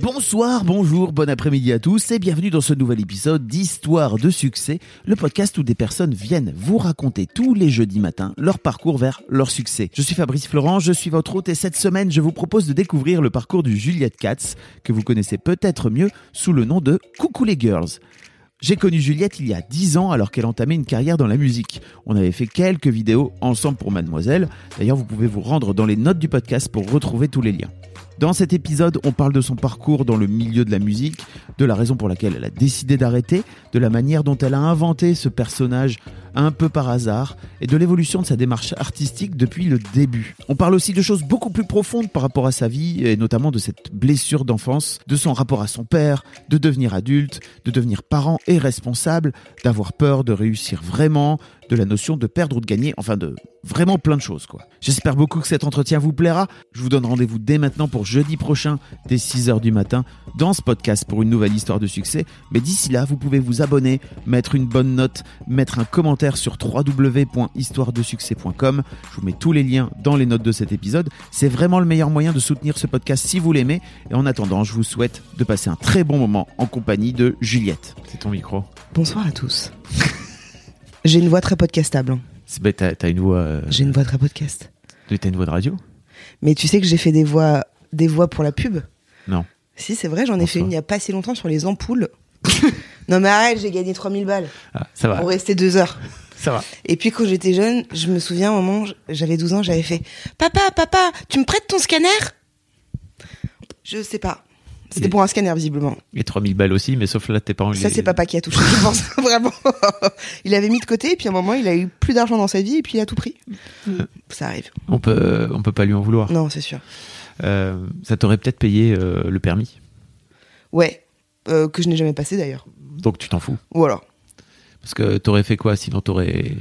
Bonsoir, bonjour, bon après-midi à tous et bienvenue dans ce nouvel épisode d'Histoire de succès, le podcast où des personnes viennent vous raconter tous les jeudis matins leur parcours vers leur succès. Je suis Fabrice Florent, je suis votre hôte et cette semaine je vous propose de découvrir le parcours du Juliette Katz, que vous connaissez peut-être mieux sous le nom de Coucou les Girls. J'ai connu Juliette il y a 10 ans alors qu'elle entamait une carrière dans la musique. On avait fait quelques vidéos ensemble pour Mademoiselle. D'ailleurs, vous pouvez vous rendre dans les notes du podcast pour retrouver tous les liens. Dans cet épisode, on parle de son parcours dans le milieu de la musique, de la raison pour laquelle elle a décidé d'arrêter, de la manière dont elle a inventé ce personnage un peu par hasard et de l'évolution de sa démarche artistique depuis le début. On parle aussi de choses beaucoup plus profondes par rapport à sa vie et notamment de cette blessure d'enfance, de son rapport à son père, de devenir adulte, de devenir parent et responsable, d'avoir peur de réussir vraiment, de la notion de perdre ou de gagner, enfin de vraiment plein de choses quoi. J'espère beaucoup que cet entretien vous plaira. Je vous donne rendez-vous dès maintenant pour jeudi prochain dès 6h du matin dans ce podcast pour une nouvelle histoire de succès. Mais d'ici là, vous pouvez vous abonner, mettre une bonne note, mettre un commentaire sur www.histoiredesuccès.com. Je vous mets tous les liens dans les notes de cet épisode. C'est vraiment le meilleur moyen de soutenir ce podcast si vous l'aimez. Et en attendant, je vous souhaite de passer un très bon moment en compagnie de Juliette. C'est ton micro. Bonsoir à tous. J'ai une voix très podcastable. C'est bête, t'as, t'as une voix. euh, J'ai une voix très podcast. T'as une voix de radio? Mais tu sais que j'ai fait des voix, des voix pour la pub? Non. Si, c'est vrai, j'en ai fait Bonsoir. une il y a pas si longtemps sur les ampoules. non mais arrête, j'ai gagné 3000 balles Ah, ça va. pour rester deux heures. Ça va. Et puis quand j'étais jeune, je me souviens un moment, j'avais 12 ans, j'avais fait « Papa, papa, tu me prêtes ton scanner ?» Je sais pas. C'était pour un scanner, visiblement. Et 3000 balles aussi, mais sauf là, tes parents. Ça, les- c'est papa qui a touché, je pense, vraiment. il avait mis de côté, et puis à un moment, il a eu plus d'argent dans sa vie, et puis il a tout pris. Ça arrive. On peut, on peut pas lui en vouloir. Non, c'est sûr. Euh, ça t'aurait peut-être payé euh, le permis. Ouais. Euh, que je n'ai jamais passé, d'ailleurs. Donc tu t'en fous. Voilà. Parce que t'aurais fait quoi Sinon t'aurais,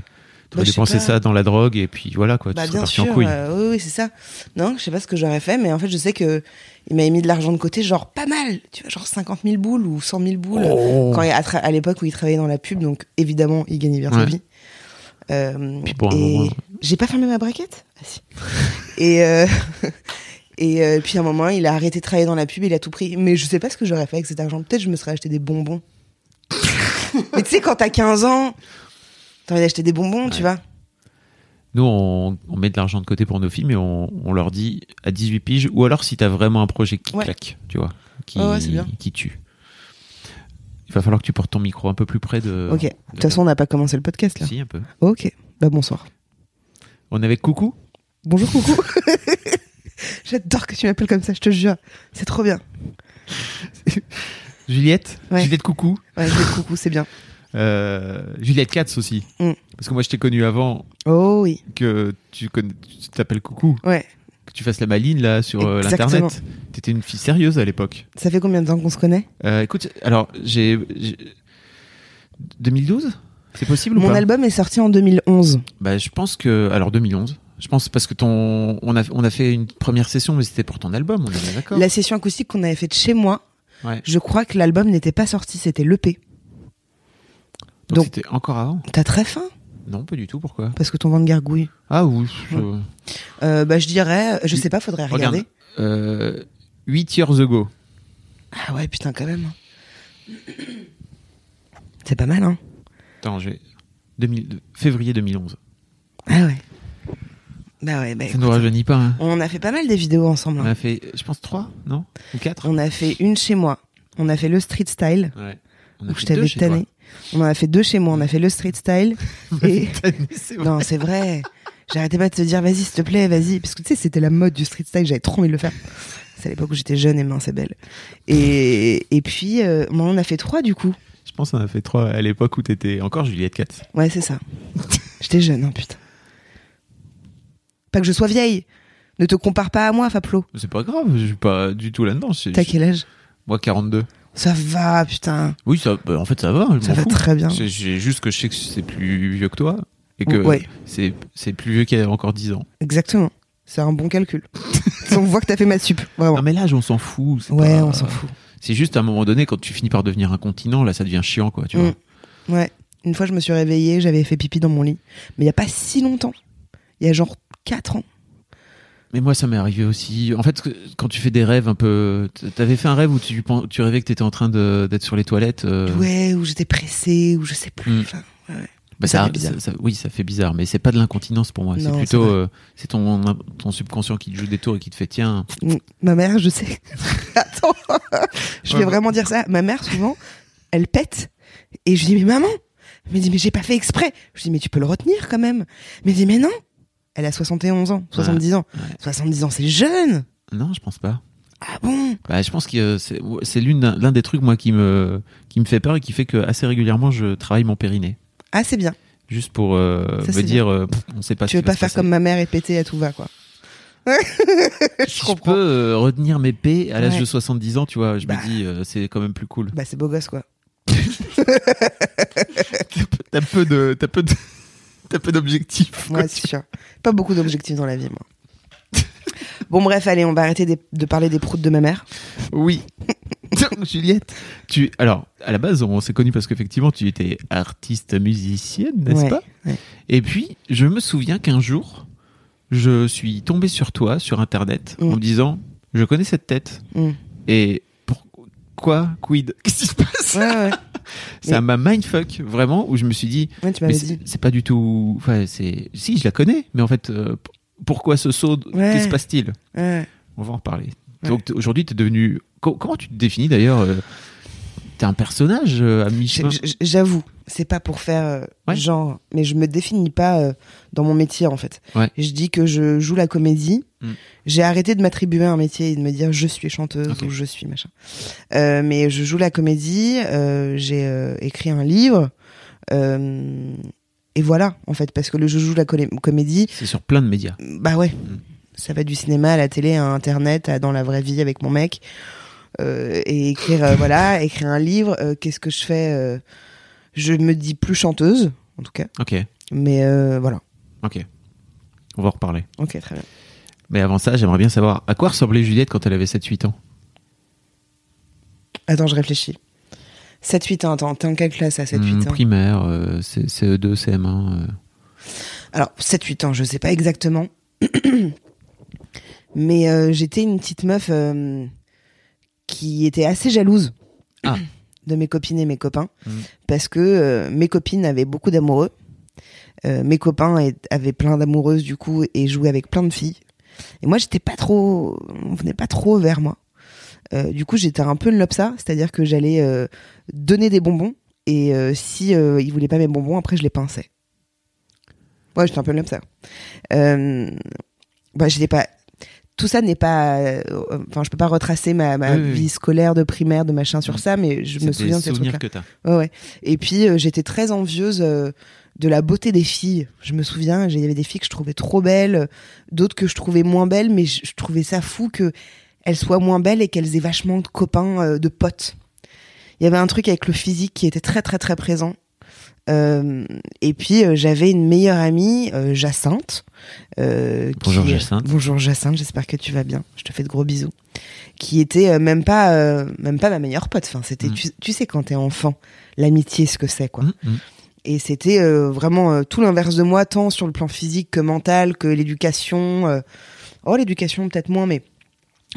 t'aurais Bah, dépensé ça dans la drogue et puis voilà quoi. Bah tu bien parti en sûr, couille. euh, oui, oui, c'est ça. Non, je sais pas ce que j'aurais fait, mais en fait, je sais que il m'avait mis de l'argent de côté, genre pas mal, tu vois, genre 50 000 boules ou 100 000 boules, Oh. quand à, l'époque où il travaillait dans la pub, donc évidemment, il gagnait bien sa vie. Euh, Puis pour un et moment- j'ai pas fermé ma braquette? Ah, si. Et euh, et euh, puis à un moment, il a arrêté de travailler dans la pub, il a tout pris. Mais je sais pas ce que j'aurais fait avec cet argent. Peut-être je me serais acheté des bonbons. mais tu sais, quand t'as 15 ans, t'as envie d'acheter des bonbons, tu vois. Nous on, on met de l'argent de côté pour nos films et on, on leur dit à 18 piges ou alors si t'as vraiment un projet qui Ouais. claque, tu vois, qui, Ouais, ouais, qui tue. Il va falloir que tu portes ton micro un peu plus près de. Ok. De toute façon, on n'a pas commencé le podcast là. si un peu. Ok. Bah bonsoir. On est avec Coucou. Bonjour coucou. J'adore que tu m'appelles comme ça, je te jure. C'est trop bien. Juliette. Ouais. Juliette Coucou. Ouais, je vais te coucou, c'est bien. Euh, Juliette Katz aussi. Mm. Parce que moi je t'ai connu avant Oh oui. que tu connais- tu t'appelles Coucou. Ouais. que tu fasses la maline là sur euh, l'internet. T'étais une fille sérieuse à l'époque. Ça fait combien de temps qu'on se connaît? Euh, écoute, alors j'ai j'ai- 2012, c'est possible ou Mon pas? album est sorti en 2011. Bah je pense que alors 2011. Je pense parce que ton on a on a fait une première session mais c'était pour ton album, on est d'accord. La session acoustique qu'on avait faite chez moi, Ouais. je crois que l'album n'était pas sorti, c'était l'EP. Donc donc- c'était encore avant T'as très faim Non, pas du tout, pourquoi? Parce que ton ventre gargouille. Ah oui, je- Euh, bah je dirais, je sais pas, faudrait regarde. regarder. Euh, 8 years ago. Ah ouais, putain quand même. C'est pas mal, hein Attends, j'ai 2000 février 2011. Ah ouais. Bah ouais, bah Ça écoute, nous rajeunit pas hein. On a fait pas mal des vidéos ensemble. On hein. a fait je pense 3, non? Ou 4 On a fait une chez moi. On a fait le street style Ouais. On a où je t'avais tanné. On en a fait deux chez moi. On a fait le street style. et non, c'est vrai. J'arrêtais pas de te dire vas-y s'il te plaît, vas-y, parce que tu sais c'était la mode du street style. J'avais trop envie de le faire. C'est à l'époque où j'étais jeune et mince et belle. Et, et puis, euh, on a fait trois du coup. Je pense qu'on a fait trois à l'époque où t'étais encore Juliette Katz. Ouais, c'est ça. j'étais jeune, hein, putain. Pas que je sois vieille. Ne te compare pas à moi, Faplo. C'est pas grave, je suis pas du tout là-dedans. T'as quel âge? Moi, 42. Ça va, putain. Oui, ça, bah, en fait, ça va. je Ça va fous. très bien. C'est juste que je sais que c'est plus vieux que toi et que Ouais. c'est c'est plus vieux qu'il y a encore 10 ans. Exactement. C'est un bon calcul. on voit que t'as fait ma sup, vraiment. Non, mais l'âge, on s'en fout. c'est ouais, pas- on s'en fout. C'est juste à un moment donné, quand tu finis par devenir un continent, là, ça devient chiant, quoi. Tu Mm. vois. Ouais. Une fois, je me suis réveillée, j'avais fait pipi dans mon lit. Mais il y a pas si longtemps. Il y a genre 4 ans. Mais moi, ça m'est arrivé aussi. En fait, quand tu fais des rêves un peu. T'avais fait un rêve où tu, rêvais que t'étais en train d'être sur les toilettes. euh, Ouais, où j'étais pressée, ou je sais plus. Mm. Enfin, ouais, bah, ça ça, fait bizarre. ça- ça- oui, ça fait bizarre, mais c'est pas de l'incontinence pour moi. C'est plutôt. c'est euh, C'est ton, ton subconscient qui te joue des tours et qui te fait tiens. Mm. Ma mère, je sais. Attends, je vais Ouais. vraiment dire ça. Ma mère, souvent, elle pète. Et je dis, mais maman Elle me dit, mais j'ai pas fait exprès. Je dis, mais tu peux le retenir quand même. Elle me dit, mais non Elle a 71 ans, 70 ans. ouais. 70 ans, c'est jeune Non, je pense pas. Ah bon? Bah, je pense que c'est l'un des trucs moi qui me qui me fait peur et qui fait que assez régulièrement je travaille mon périnée Ah, c'est bien. juste pour euh, Ça, me dire euh, pff, on sait pas. tu veux pas faire comme ma mère et péter à tout va, quoi. je Je peux euh, retenir mes P à l'âge Ouais. de 70 ans, tu vois. Je Bah. me dis euh, c'est quand même plus cool. Bah, c'est beau gosse, quoi. T'as peu de t'as peu de t'as peu d'objectifs. quoi. Ouais, c'est sûr. Pas beaucoup d'objectifs dans la vie, moi. Bon, bref, allez, on va arrêter de parler des proutes de ma mère. Oui. Juliette, tu alors à la base on s'est connus parce qu'effectivement tu étais artiste musicienne, n'est-ce Ouais, pas ouais. Et puis je me souviens qu'un jour je suis tombé sur toi sur internet Mm. en me disant je connais cette tête Mm. et pourquoi quid? Qu'est-ce qui se passe? Ouais, ouais. Ça m'a mindfuck vraiment où je me suis dit Ouais, mais c'est pas du tout enfin c'est si je la connais mais en fait euh, pourquoi ce saut Ouais. Que se passe-t-il? Ouais. On va en. Ouais. Donc aujourd'hui, tu es devenu. Co- comment tu te définis d'ailleurs euh, T'es un personnage euh, à mi-chemin? J'avoue, c'est pas pour faire euh, Ouais. genre, mais je me définis pas euh, dans mon métier en fait. Ouais. Je dis que je joue la comédie. Mm. J'ai arrêté de m'attribuer un métier et de me dire je suis chanteuse ou je suis machin. Euh, mais je joue la comédie. euh, J'ai euh, écrit un livre. et voilà, en fait, parce que le je joue la comédie, C'est sur plein de médias. bah ouais, ça va du cinéma à la télé, à internet, à dans la vraie vie avec mon mec. Et écrire, voilà, écrire un livre. Qu'est-ce que je fais Je me dis plus chanteuse, en tout cas. Ok, Mais euh, voilà. ok. On va en reparler. Ok, très bien. Mais avant ça, j'aimerais bien savoir à quoi ressemblait Juliette quand elle avait 7-8 ans? Attends, je réfléchis. 7-8 ans, attends, t'es en quelle classe à 7-8 Hmm, ans? Primaire, euh, C- CE2, CM1. euh. Alors, 7-8 ans, je sais pas exactement. Mais euh, j'étais une petite meuf euh, qui était assez jalouse Ah. de mes copines et mes copains. Mhm. Parce que euh, mes copines avaient beaucoup d'amoureux. Euh, mes copains avaient plein d'amoureuses, du coup, et jouaient avec plein de filles. Et moi, j'étais pas trop. On venait pas trop vers moi. Euh, du coup, j'étais un peu une lopsa, c'est-à-dire que j'allais euh, donner des bonbons. Et si ils voulaient pas mes bonbons, après, je les pinçais. Ouais, j'étais un peu une lopsa. Bah, j'étais pas. Tout ça n'est pas. euh, Enfin, je peux pas retracer ma, ma Oui, vie oui. scolaire de primaire, de machin sur ça, mais je me des souviens de ces trucs-là. que t'as. Ouais, ouais. Et puis euh, j'étais très envieuse euh, de la beauté des filles. Je me souviens, il y avait des filles que je trouvais trop belles, d'autres que je trouvais moins belles, mais je, je trouvais ça fou que elles soient moins belles et qu'elles aient vachement de copains, euh, de potes. Il y avait un truc avec le physique qui était très très très présent. Euh, et puis euh, j'avais une meilleure amie, euh, Jacinthe. Bonjour, qui- Jacinthe. Bonjour Jacinthe, j'espère que tu vas bien. Je te fais de gros bisous. Qui était même pas même pas ma meilleure pote. Enfin, c'était Mm. tu, tu sais quand t'es enfant, l'amitié ce que c'est quoi. Hum, hum. Et c'était euh, vraiment euh, tout l'inverse de moi, tant sur le plan physique que mental, que l'éducation. euh, Oh, l'éducation peut-être moins, mais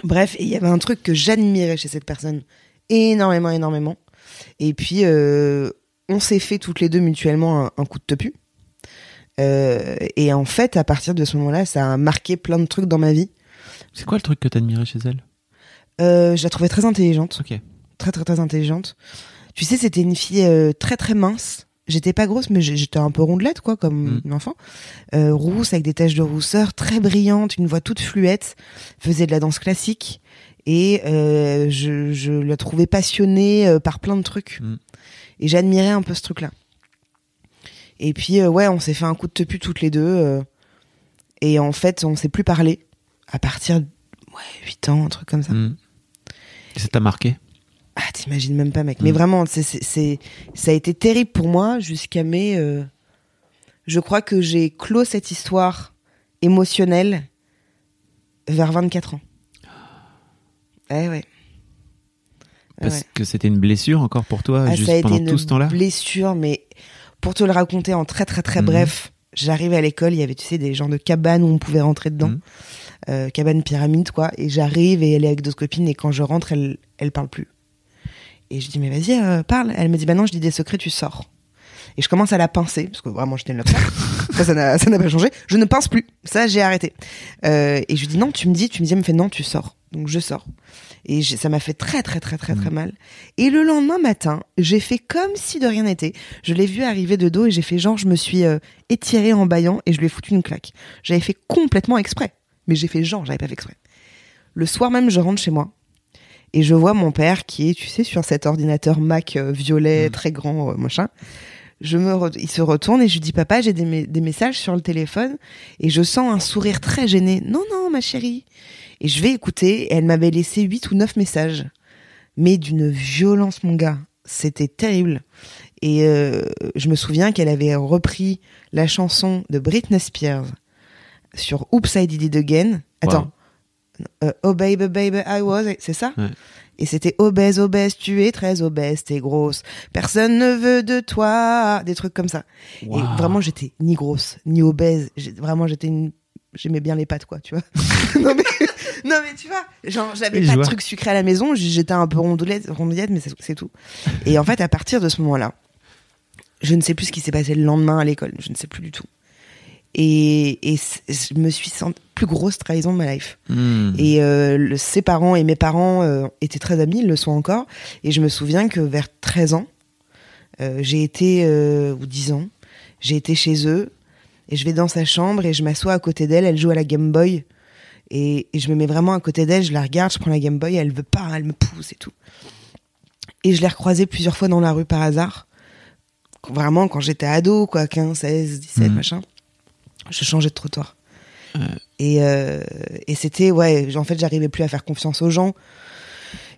bref, il y avait un truc que j'admirais chez cette personne énormément, énormément. Et puis, on s'est fait toutes les deux mutuellement un, un coup de tepu. Euh, et en fait, à partir de ce moment-là, ça a marqué plein de trucs dans ma vie. C'est quoi le truc que t'admirais chez elle? Euh, je la trouvais très intelligente. Ok. très très très intelligente. Tu sais, c'était une fille euh, très très mince. J'étais pas grosse, mais j'étais un peu rondelette, quoi, comme Mm. une enfant. Rousse, avec des taches de rousseur, très brillante, une voix toute fluette, faisait de la danse classique. Et je, je la trouvais passionnée par plein de trucs. Mm. Et j'admirais un peu ce truc-là. Et puis, euh, ouais, on s'est fait un coup de tepu toutes les deux. euh, et en fait, on s'est plus parlé à partir de ouais, 8 ans, un truc comme ça. Mm. Et ça t'a marqué? Ah, t'imagines même pas, mec. Mais Mm. vraiment, c'est, c'est, c'est- ça a été terrible pour moi jusqu'à mes. euh, je crois que j'ai clos cette histoire émotionnelle vers 24 ans. Eh ouais. Parce Ouais. que c'était une blessure encore pour toi, Ah, juste ça a été pendant une tout ce temps-là? blessure, mais pour te le raconter en très très très Mhm. bref, j'arrive à l'école, il y avait tu sais des genres de cabanes où on pouvait rentrer dedans, Mhm. euh, cabane pyramide quoi, et j'arrive et elle est avec d'autres copines et quand je rentre, elle elle parle plus. Et je dis mais vas-y euh, parle. Elle me dit bah non, je dis des secrets, tu sors. Et je commence à la pincer parce que vraiment j'étais une lobster. ça ça n'a ça n'a pas changé. Je ne pince plus. Ça j'ai arrêté. Euh, et je lui dis non, tu me dis, tu me dis, elle me fait non, tu sors. Donc je sors. Et ça m'a fait très très très très très Mhm. mal. Et le lendemain matin, j'ai fait comme si de rien n'était. Je l'ai vu arriver de dos et j'ai fait genre, je me suis euh, étirée en baillant et je lui ai foutu une claque. J'avais fait complètement exprès. Mais j'ai fait genre, j'avais pas fait exprès. Le soir même, je rentre chez moi et je vois mon père qui est, tu sais, sur cet ordinateur Mac euh, violet, Mhm. très grand, euh, machin. Je me re- Il se retourne et je lui dis, papa, j'ai des, me- des messages sur le téléphone et je sens un sourire très gêné. Non, non, ma chérie. Et je vais écouter et elle m'avait laissé huit ou neuf messages. Mais d'une violence, mon gars. C'était terrible. Et euh, je me souviens qu'elle avait repris la chanson de Britney Spears sur Oops, I Did It Again. Attends. Euh, oh baby, baby, I was. C'est ça? Ouais. Et c'était obèse, obèse, tu es très obèse, t'es grosse. Personne ne veut de toi. Des trucs comme ça. Et vraiment, j'étais ni grosse, ni obèse. Vraiment, j'étais une. J'aimais bien les pâtes, quoi, tu vois. non, mais, non, mais tu vois, genre, j'avais Oui, pas de trucs sucrés à la maison, j'étais un peu rondelette, rondelette mais c'est tout. Et en fait, à partir de ce moment-là, je ne sais plus ce qui s'est passé le lendemain à l'école, je ne sais plus du tout. Et, et je me suis sentie plus grosse trahison de ma life. Mm. Et euh, le- ses parents et mes parents euh, étaient très amis, ils le sont encore. Et je me souviens que vers 13 ans, euh, j'ai été, ou 10 ans, j'ai été chez eux. Et je vais dans sa chambre et je m'assois à côté d'elle. Elle joue à la Game Boy. Et, et je me mets vraiment à côté d'elle, je la regarde, je prends la Game Boy, elle veut pas, elle me pousse et tout. Et je l'ai recroisée plusieurs fois dans la rue par hasard. Vraiment, quand j'étais ado, quoi, 15, 16, 17, Mhm. machin. Je changeais de trottoir. Et, euh, et c'était, ouais, en fait, j'arrivais plus à faire confiance aux gens.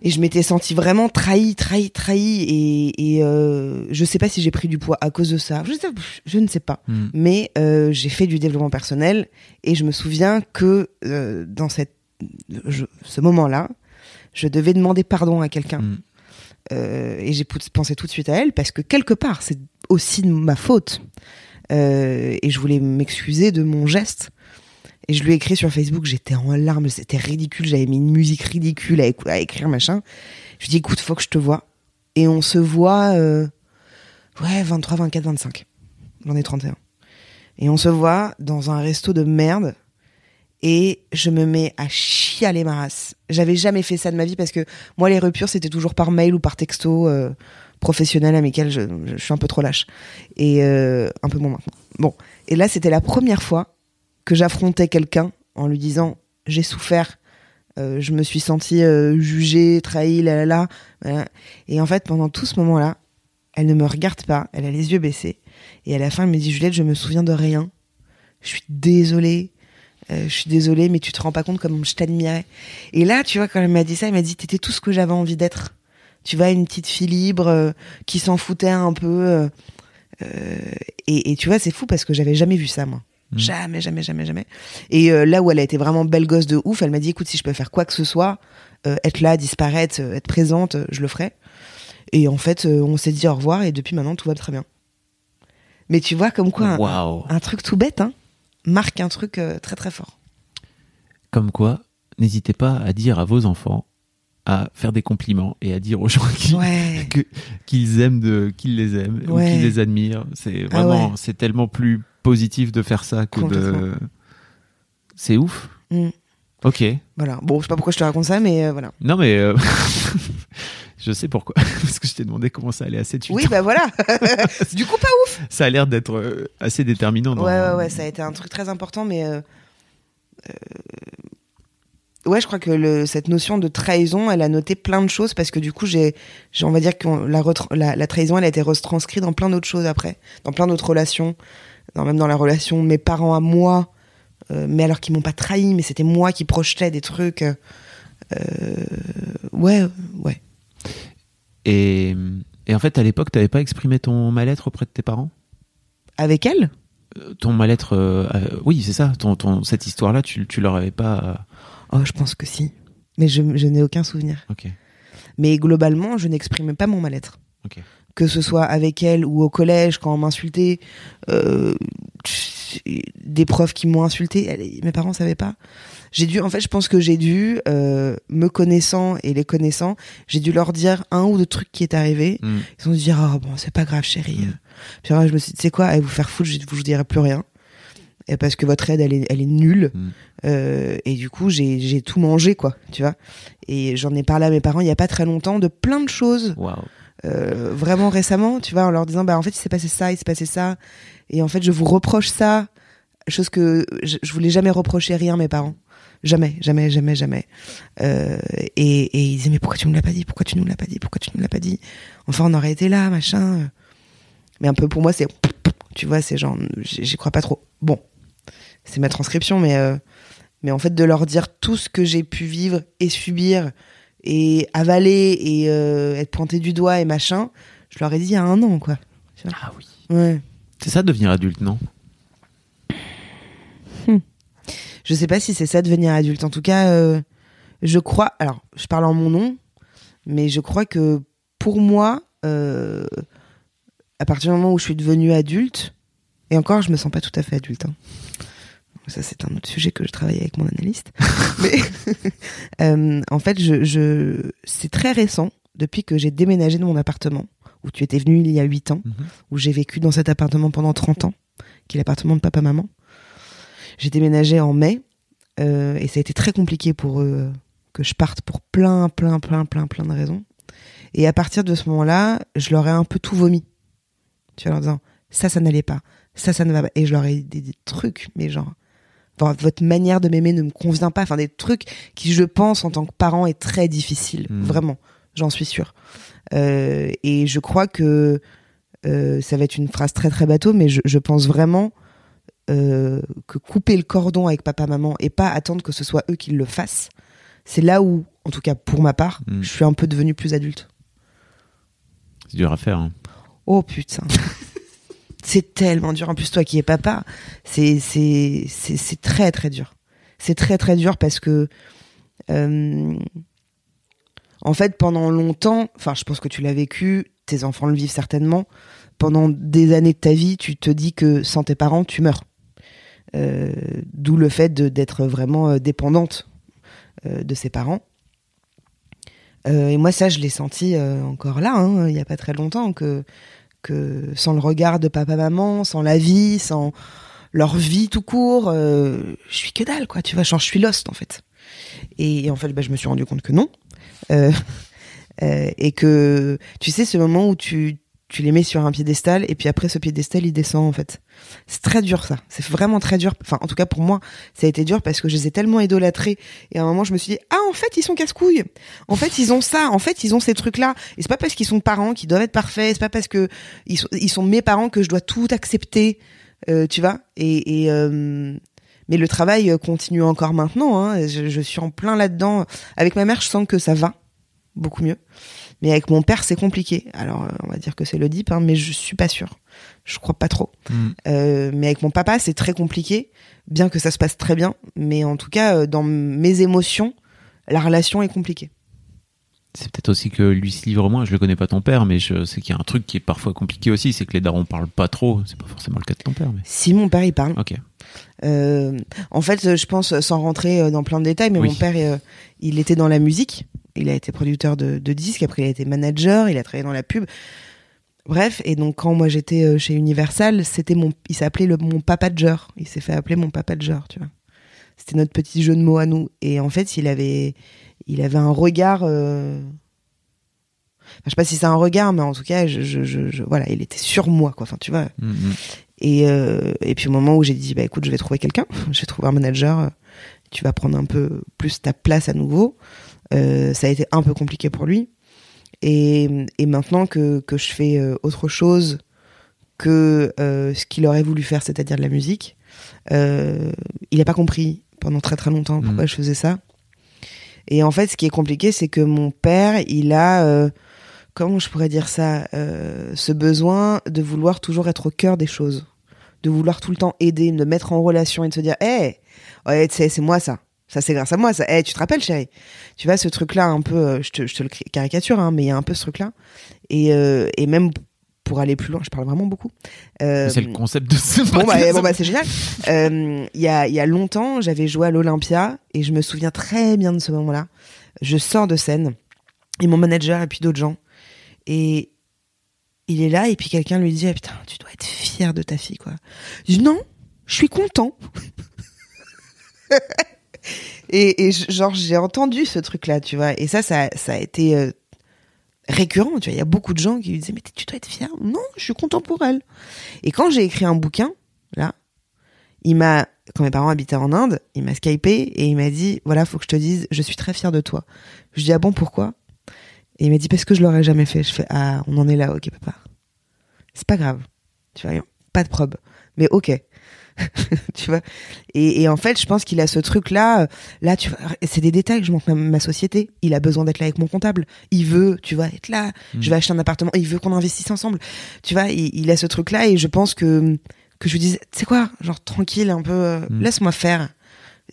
Et je m'étais sentie vraiment trahie, trahie, trahie. Et, et euh, je sais pas si j'ai pris du poids à cause de ça. Je, sais- je ne sais pas. Mm. Mais euh, j'ai fait du développement personnel. Et je me souviens que euh, dans cette, je- ce moment-là, je devais demander pardon à quelqu'un. Mm. Euh, et j'ai pensé tout de suite à elle parce que quelque part, c'est aussi de ma faute. Euh, et je voulais m'excuser de mon geste. Et je lui ai écrit sur Facebook, j'étais en larmes, c'était ridicule, j'avais mis une musique ridicule à, écrire, machin. Je lui ai dit, écoute, faut que je te vois. Et on se voit, euh, ouais, 23, 24, 25. J'en ai 31. Et on se voit dans un resto de merde. Et je me mets à chialer ma race. J'avais jamais fait ça de ma vie parce que moi, les ruptures, c'était toujours par mail ou par texto euh, professionnel, amical. Je, je, je suis un peu trop lâche. Et euh, un peu moins maintenant. Bon. Et là, c'était la première fois que j'affrontais quelqu'un en lui disant j'ai souffert, euh, je me suis sentie euh, jugée, trahie, là là là. Et en fait, pendant tout ce moment-là, elle ne me regarde pas, elle a les yeux baissés. Et à la fin, elle me dit Juliette, je me souviens de rien. Je suis désolée. Euh, je suis désolée, mais tu te rends pas compte comme je t'admirais. Et là, tu vois, quand elle m'a dit ça, elle m'a dit T'étais tout ce que j'avais envie d'être. Tu vois, une petite fille libre qui s'en foutait un peu. et, et tu vois, c'est fou parce que j'avais jamais vu ça, moi. Mm. Jamais, jamais, jamais, jamais. Et euh, là où elle a été vraiment belle gosse de ouf, elle m'a dit écoute, si je peux faire quoi que ce soit, euh, être là, disparaître, euh, être présente, je le ferai. Et en fait, on s'est dit au revoir et depuis maintenant, tout va très bien. Mais tu vois, comme quoi, un- truc tout bête, hein, marque un truc très très fort. Comme quoi, n'hésitez pas à dire à vos enfants, à faire des compliments et à dire aux gens Ouais. qu'ils aiment de, qu'ils les aiment ou qu'ils les admirent. C'est Ah vraiment, ouais. c'est tellement plus positif de faire ça que de. C'est ouf. Mm. Ok. Voilà. Bon, je sais pas pourquoi je te raconte ça, mais euh, voilà. Non mais euh, je sais pourquoi. Parce que je t'ai demandé comment ça allait à 7 8 Oui, bah voilà. du coup, pas ouf. Ça a l'air d'être euh, assez déterminant. Dans... Ouais, ouais, ouais, ça a été un truc très important, mais euh, ouais, je crois que le, cette notion de trahison, elle a noté plein de choses parce que du coup, j'ai, on va dire que la, retra- la, la trahison, elle a été retranscrite dans plein d'autres choses après, dans plein d'autres relations, dans, même dans la relation de mes parents à moi, euh, mais alors qu'ils m'ont pas trahi, mais c'était moi qui projetais des trucs. euh, euh, ouais, ouais. Et, et en fait, à l'époque, t'avais pas exprimé ton mal-être auprès de tes parents? Avec elle? Ton mal-être, euh, euh, oui, c'est ça. Ton, ton, cette histoire-là, tu, tu leur avais pas. euh, Oh, je pense que si. Mais je, je n'ai aucun souvenir. Ok. Mais globalement, je n'exprimais pas mon mal-être. Ok. Que ce soit avec elle ou au collège, quand on m'insultait, euh, des profs qui m'ont insulté, mes parents savaient pas. J'ai dû, en fait, je pense que j'ai dû, euh, me connaissant et les connaissant, j'ai dû leur dire un ou deux trucs qui est arrivé. Mm. Ils ont dû dire, oh bon, c'est pas grave, chérie. Mm. Puis après, je me suis dit, sais quoi, allez vous faire foutre, je vous dirai plus rien. Et parce que votre aide, elle est, elle est nulle. Mm. Euh, et du coup, j'ai tout mangé, quoi, tu vois. Et j'en ai parlé à mes parents il y a pas très longtemps de plein de choses, Waouh. Euh, vraiment récemment, tu vois, en leur disant, bah en fait, il s'est passé ça, il s'est passé ça. Et en fait, je vous reproche ça. Chose que je, voulais jamais reprocher rien à mes parents. Jamais, jamais, jamais, jamais. Euh, et, et ils disaient, mais pourquoi tu nous l'as pas dit? Pourquoi tu nous l'as pas dit? Pourquoi tu nous l'as pas dit? Enfin, on aurait été là, machin. Mais un peu pour moi, c'est. Tu vois, c'est genre. J'y j'y crois pas trop. Bon, c'est ma transcription, mais. euh, mais en fait, de leur dire tout ce que j'ai pu vivre et subir et avaler et euh, être pointé du doigt et machin, je leur ai dit il y a un an, quoi. Ah oui. Ouais. C'est ça, devenir adulte, non? Je sais pas si c'est ça devenir adulte. En tout cas, euh, je crois. Alors, je parle en mon nom, mais je crois que pour moi, euh, à partir du moment où je suis devenue adulte, et encore, je me sens pas tout à fait adulte. hein. Ça, c'est un autre sujet que je travaille avec mon analyste. mais euh, en fait, je, je... c'est très récent depuis que j'ai déménagé de mon appartement où tu étais venu il y a 8 ans Mhm. où j'ai vécu dans cet appartement pendant 30 ans, qui est l'appartement de papa-maman. J'ai déménagé en mai euh, et ça a été très compliqué pour eux euh, que je parte pour plein, plein, plein, plein, plein de raisons. Et à partir de ce moment-là, je leur ai un peu tout vomi. Tu vois, en leur disant ça, ça n'allait pas, ça, ça ne va pas. Et je leur ai dit des trucs, mais genre, Enfin, votre manière de m'aimer ne me convient pas. Enfin, des trucs qui, je pense, en tant que parent, est très difficile. Mhm. Vraiment, j'en suis sûre. Euh, et je crois que euh, ça va être une phrase très très bateau, mais je, je pense vraiment euh, que couper le cordon avec papa maman et pas attendre que ce soit eux qui le fassent, c'est là où, en tout cas pour ma part, Mm. je suis un peu devenue plus adulte. C'est dur à faire. hein. Oh putain. c'est tellement dur. En plus, toi qui es papa, c'est c'est c'est très très dur. C'est très très dur parce que euh, en fait pendant longtemps, enfin je pense que tu l'as vécu, tes enfants le vivent certainement. Pendant des années de ta vie, tu te dis que sans tes parents, tu meurs. Euh, D'où le fait d'être vraiment euh, dépendante de ses parents. Et moi, ça, je l'ai senti encore là, hein, il n'y a pas très longtemps, que, sans le regard de papa-maman, sans la vie, sans leur vie tout court, euh, je suis que dalle, quoi. Tu vois, genre, je suis lost, en fait. Et, et en fait, bah, je me suis rendu compte que non. Euh, euh, et que, tu sais, ce moment où tu, tu les mets sur un piédestal, et puis après, ce piédestal, il descend, en fait. C'est très dur, ça. C'est vraiment très dur. Enfin, en tout cas, pour moi, ça a été dur parce que je les ai tellement idolâtrés. Et à un moment, je me suis dit, ah, en fait, ils sont casse-couilles. En fait, ils ont ça. En fait, ils ont ces trucs-là. Et c'est pas parce qu'ils sont parents qu'ils doivent être parfaits. C'est pas parce que ils sont, ils sont mes parents que je dois tout accepter. Euh, tu vois? Et, et euh, mais le travail euh, continue encore maintenant. Hein. Je, je suis en plein là-dedans. Avec ma mère, je sens que ça va beaucoup mieux. Mais avec mon père, c'est compliqué. Alors, euh, on va dire que c'est le deep, hein, mais je suis pas sûre. Je crois pas trop. Mm. Euh, mais avec mon papa, c'est très compliqué, bien que ça se passe très bien. Mais en tout cas, euh, dans mes émotions, la relation est compliquée. C'est peut-être aussi que lui se livre moins. Je le connais pas ton père, mais je sais qu'il y a un truc qui est parfois compliqué aussi, c'est que les darons parlent pas trop. C'est pas forcément le cas de ton père, mais. Si mon père, il parle. Ok. Euh, en fait, je pense, sans rentrer dans plein de détails, mais Oui. mon père, il était dans la musique. Il a été producteur de, de disques, après il a été manager, il a travaillé dans la pub. Bref, et donc quand moi j'étais euh, chez Universal, c'était mon, il s'appelait le mon papager. Il s'est fait appeler mon papager, tu vois. C'était notre petit jeu de mots à nous. Et en fait, il avait, il avait un regard. euh, Enfin, je sais pas si c'est un regard, mais en tout cas, je, je, je, je- voilà, il était sur moi, quoi. Enfin, tu vois. Mm, mm. Et, euh, et puis au moment où j'ai dit, bah écoute, je vais trouver quelqu'un, je vais trouver un manager, tu vas prendre un peu plus ta place à nouveau. Euh, ça a été un peu compliqué pour lui. Et, et maintenant que, que je fais euh, autre chose que euh, ce qu'il aurait voulu faire, c'est-à-dire de la musique, euh, il n'a pas compris pendant très très longtemps pourquoi Mhm. je faisais ça. Et en fait, ce qui est compliqué, c'est que mon père, il a, comment je pourrais dire ça, ce besoin de vouloir toujours être au cœur des choses, de vouloir tout le temps aider, de mettre en relation et de se dire, hé, ouais, sais, c'est moi ça. Ça, c'est grâce à moi, ça. Eh, tu te rappelles, chérie? Tu vois, ce truc-là, un peu, euh, je te, je te le caricature, hein, mais il y a un peu ce truc-là. Et, euh, et même pour aller plus loin, je parle vraiment beaucoup. Euh, C'est le concept de ce Bon bah, bon, bah, c'est génial. Euh, Il y, a, y a longtemps, j'avais joué à l'Olympia et je me souviens très bien de ce moment-là. Je sors de scène et mon manager et puis d'autres gens et il est là et puis quelqu'un lui dit ah, putain tu dois être fier de ta fille quoi. Je dis non, je suis content. et, genre j'ai entendu ce truc là tu vois et ça ça, ça a été euh, récurrent tu vois il y a beaucoup de gens qui disaient mais tu dois être fier. Non, je suis content pour elle. Et quand j'ai écrit un bouquin, là, il m'a, quand mes parents habitaient en Inde, il m'a skypé et il m'a dit, voilà, faut que je te dise, je suis très fier de toi. Je dis, ah bon, pourquoi? Et il m'a dit, parce que je l'aurais jamais fait. Je fais, ah, on en est là, ok, papa. C'est pas grave. Tu vois, pas de probe. Mais ok. tu vois. Et, et en fait, je pense qu'il a ce truc-là. euh, Là, tu vois, c'est des détails je montre à ma société. Il a besoin d'être là avec mon comptable. Il veut, tu vois, être là. Je vais acheter un appartement. Il veut qu'on investisse ensemble. Tu vois, il, il a ce truc-là et je pense que que je lui dise, tu sais quoi, genre tranquille, un peu, euh, Mm. laisse-moi faire.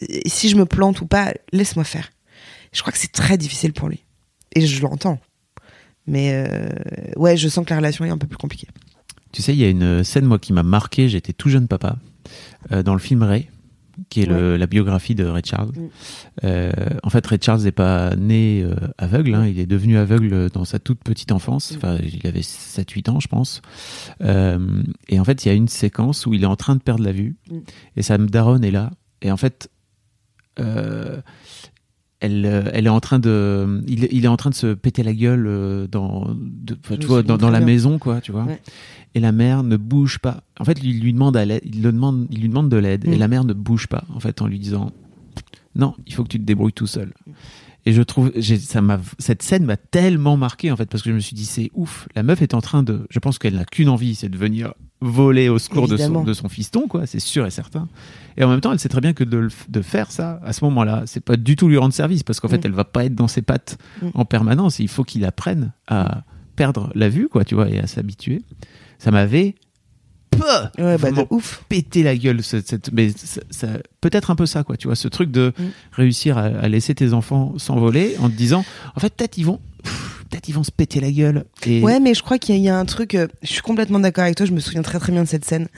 Et si je me plante ou pas, laisse-moi faire. Je crois que c'est très difficile pour lui. Et je l'entends. Mais euh, ouais, je sens que la relation est un peu plus compliquée. Tu sais, il y a une scène, moi, qui m'a marqué. J'étais tout jeune papa. Euh, dans le film Ray, qui est le- la biographie de Ray Charles. Mm. Euh, en fait, Ray Charles n'est pas né euh, aveugle. hein. il est devenu aveugle dans sa toute petite enfance. Mm. Enfin, il avait 7-8 ans, je pense. Euh, et en fait, il y a une séquence où il est en train de perdre la vue. Mm. Et sa daronne est là. Et en fait, elle, euh, elle est en train de, il, il est en train de se péter la gueule euh, dans, de, tu vois, dans, la bien. maison, quoi, tu vois. Ouais. Et la mère ne bouge pas. En fait, il lui demande, à il le demande, il lui demande de l'aide. Et Mm. la mère ne bouge pas, en fait, en lui disant, non, il faut que tu te débrouilles tout seul. Et je trouve, ça m'a, cette scène m'a tellement marqué en fait parce que je me suis dit c'est ouf. La meuf est en train de, je pense qu'elle n'a qu'une envie, c'est de venir voler au secours de son, de son fiston quoi, c'est sûr et certain. Et en même temps, elle sait très bien que de, de faire ça à ce moment-là, c'est pas du tout lui rendre service parce qu'en fait, Mm. elle va pas être dans ses pattes Mm. en permanence. Il faut qu'il apprenne à perdre la vue quoi, tu vois, et à s'habituer. Ça m'avait Ouais, bah de ouf. péter la gueule cette, cette- mais ça, ça- peut-être un peu ça quoi tu vois ce truc de Mm. réussir à, à laisser tes enfants s'envoler en te disant en fait peut-être ils vont peut-être ils vont se péter la gueule et Ouais, mais je crois qu'il y, a- il y a un truc. euh, je suis complètement d'accord avec toi. Je me souviens très très bien de cette scène.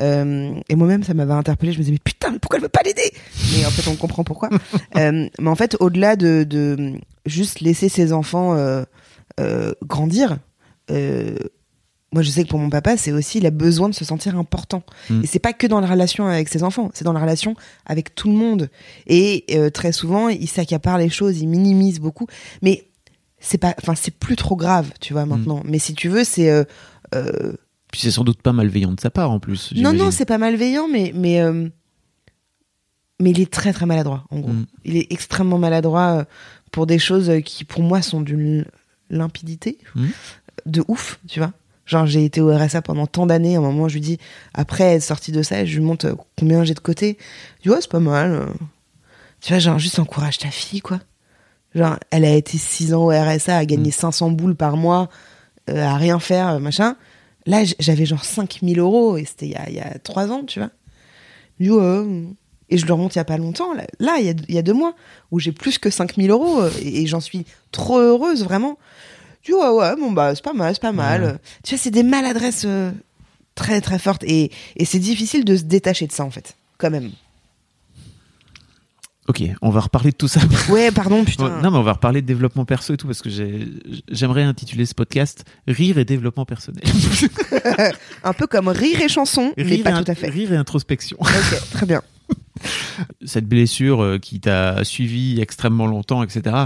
Euh, et moi-même, ça m'avait interpellé. Je me disais mais putain, mais pourquoi elle veut pas l'aider? Mais en fait, on comprend pourquoi. Euh, mais en fait, au-delà de, de juste laisser ses enfants grandir. Moi, je sais que pour mon papa, c'est aussi il a besoin de se sentir important. Mm. Et c'est pas que dans la relation avec ses enfants, c'est dans la relation avec tout le monde. Et très souvent, il s'accapare les choses, il minimise beaucoup. Mais c'est pas, enfin, c'est plus trop grave, tu vois, maintenant. Mais si tu veux, c'est euh, euh, puis c'est sans doute pas malveillant de sa part en plus non, non, c'est pas malveillant, mais mais euh, mais il est très très maladroit. En gros, Mm. il est extrêmement maladroit pour des choses qui, pour moi, sont d'une limpidité Mm. de ouf, tu vois. Genre, j'ai été au RSA pendant tant d'années. À un moment, je lui dis, après être sorti de ça, je lui montre combien j'ai de côté. Je dis, ouais, c'est pas mal. Tu vois, genre, juste encourage ta fille, quoi. Genre, elle a été 6 ans au RSA, a gagné 500 boules par mois, euh, à rien faire, euh, machin. Là, j'avais genre 5000 euros et c'était il y a, il y a 3 ans, tu vois. Euh. Et je le remonte il y a pas longtemps, là, il y a, il y a deux mois, où j'ai plus que 5000 euros euh, et, et j'en suis trop heureuse, vraiment. Je dis, ouais, ouais, bon, bah, c'est pas mal, c'est pas mal. Tu vois, c'est des maladresses euh, très, très fortes et, et c'est difficile de se détacher de ça, en fait, quand même. Ok on va reparler de tout ça Ouais, pardon, putain. non mais on va reparler de développement perso et tout parce que j'ai- j'aimerais intituler ce podcast rire et développement personnel Un peu comme rire et chanson, mais rire, pas et tout à fait. rire et introspection Ok, très bien. cette blessure euh, qui t'a suivi extrêmement longtemps, etc.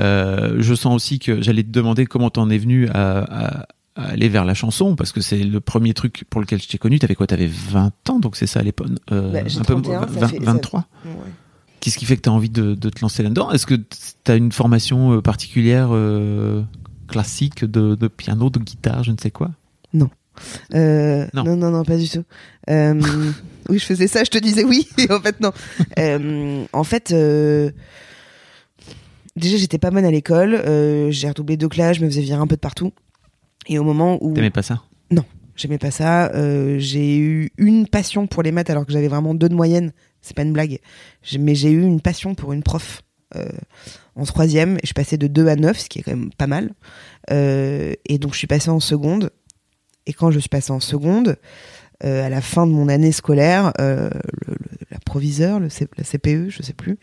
euh, je sens aussi que j'allais te demander comment t'en es venu à, aller vers la chanson, parce que c'est le premier truc pour lequel je t'ai connu. T'avais quoi? T'avais 20 ans, donc c'est ça à l'époque euh, Bah, un peu 31, ça vingt- fait- ça- 23. Ouais. Qu'est-ce qui fait que tu as envie de, de te lancer là-dedans? Est-ce que tu as une formation euh, particulière euh, classique de, de piano, de guitare, je ne sais quoi? Euh, Non. non. non, non, pas du tout. Euh, oui, je faisais ça, je te disais oui, et en fait non. En fait, déjà j'étais pas bonne à l'école, j'ai redoublé deux classes, je me faisais virer un peu de partout. Et au moment où T'aimais pas ça? J'aimais pas ça, euh, j'ai eu une passion pour les maths alors que j'avais vraiment deux de moyenne, c'est pas une blague. Mais j'ai eu une passion pour une prof. euh, en troisième, je passais de 2 à 9, ce qui est quand même pas mal. Euh, et donc je suis passée en seconde. Et quand je suis passée en seconde, à la fin de mon année scolaire, la proviseur, le la CPE, je sais plus,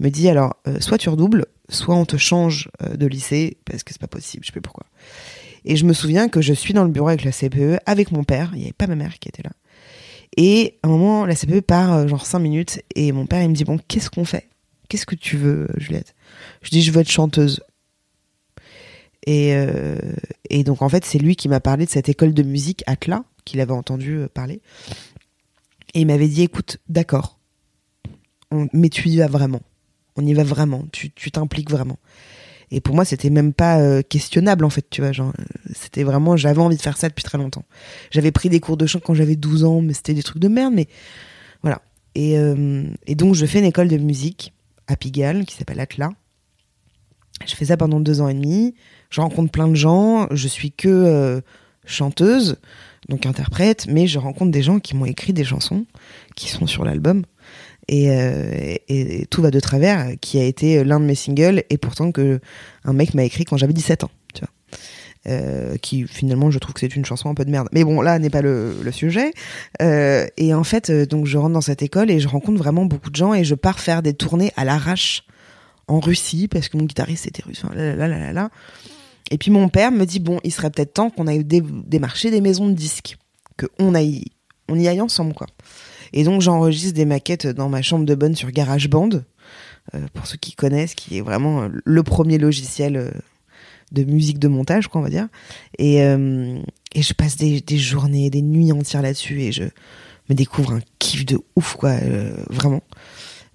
me dit alors, soit tu redoubles, soit on te change de lycée, parce que c'est pas possible, je sais plus pourquoi. Et je me souviens que je suis dans le bureau avec la CPE, avec mon père, il n'y avait pas ma mère qui était là. Et à un moment, la CPE part euh, genre 5 minutes, et mon père il me dit, bon, qu'est-ce qu'on fait? Qu'est-ce que tu veux, Juliette? Je dis, je veux être chanteuse. Et, euh, et donc en fait, c'est lui qui m'a parlé de cette école de musique Atla, qu'il avait entendu euh, parler. Et il m'avait dit, écoute, d'accord, mais tu y vas vraiment. On y va vraiment. Tu t'impliques vraiment. Et pour moi, c'était même pas euh, questionnable en fait, tu vois. Euh, c'était vraiment, j'avais envie de faire ça depuis très longtemps. J'avais pris des cours de chant quand j'avais 12 ans, mais c'était des trucs de merde, mais voilà. Et, euh, et donc, je fais une école de musique à Pigalle qui s'appelle Atla. Je fais ça pendant deux ans et demi. Je rencontre plein de gens. Je suis que chanteuse, donc interprète, mais je rencontre des gens qui m'ont écrit des chansons qui sont sur l'album. Et, euh, et, tout va de travers, qui a été l'un de mes singles, et pourtant que un mec m'a écrit quand j'avais 17 ans, tu vois. Euh, qui finalement je trouve que c'est une chanson un peu de merde. Mais bon là n'est pas le, sujet. Euh, et en fait donc je rentre dans cette école et je rencontre vraiment beaucoup de gens et je pars faire des tournées à l'arrache en Russie parce que mon guitariste était russe et puis mon père me dit bon il serait peut-être temps qu'on aille dé- démarcher des maisons de disques que on aille on y aille ensemble quoi et donc j'enregistre des maquettes dans ma chambre de bonne sur GarageBand euh, pour ceux qui connaissent qui est vraiment euh, le premier logiciel euh, de musique de montage, quoi, on va dire. Et, euh, je passe des, journées, des nuits entières là-dessus et je me découvre un kiff de ouf, quoi, vraiment.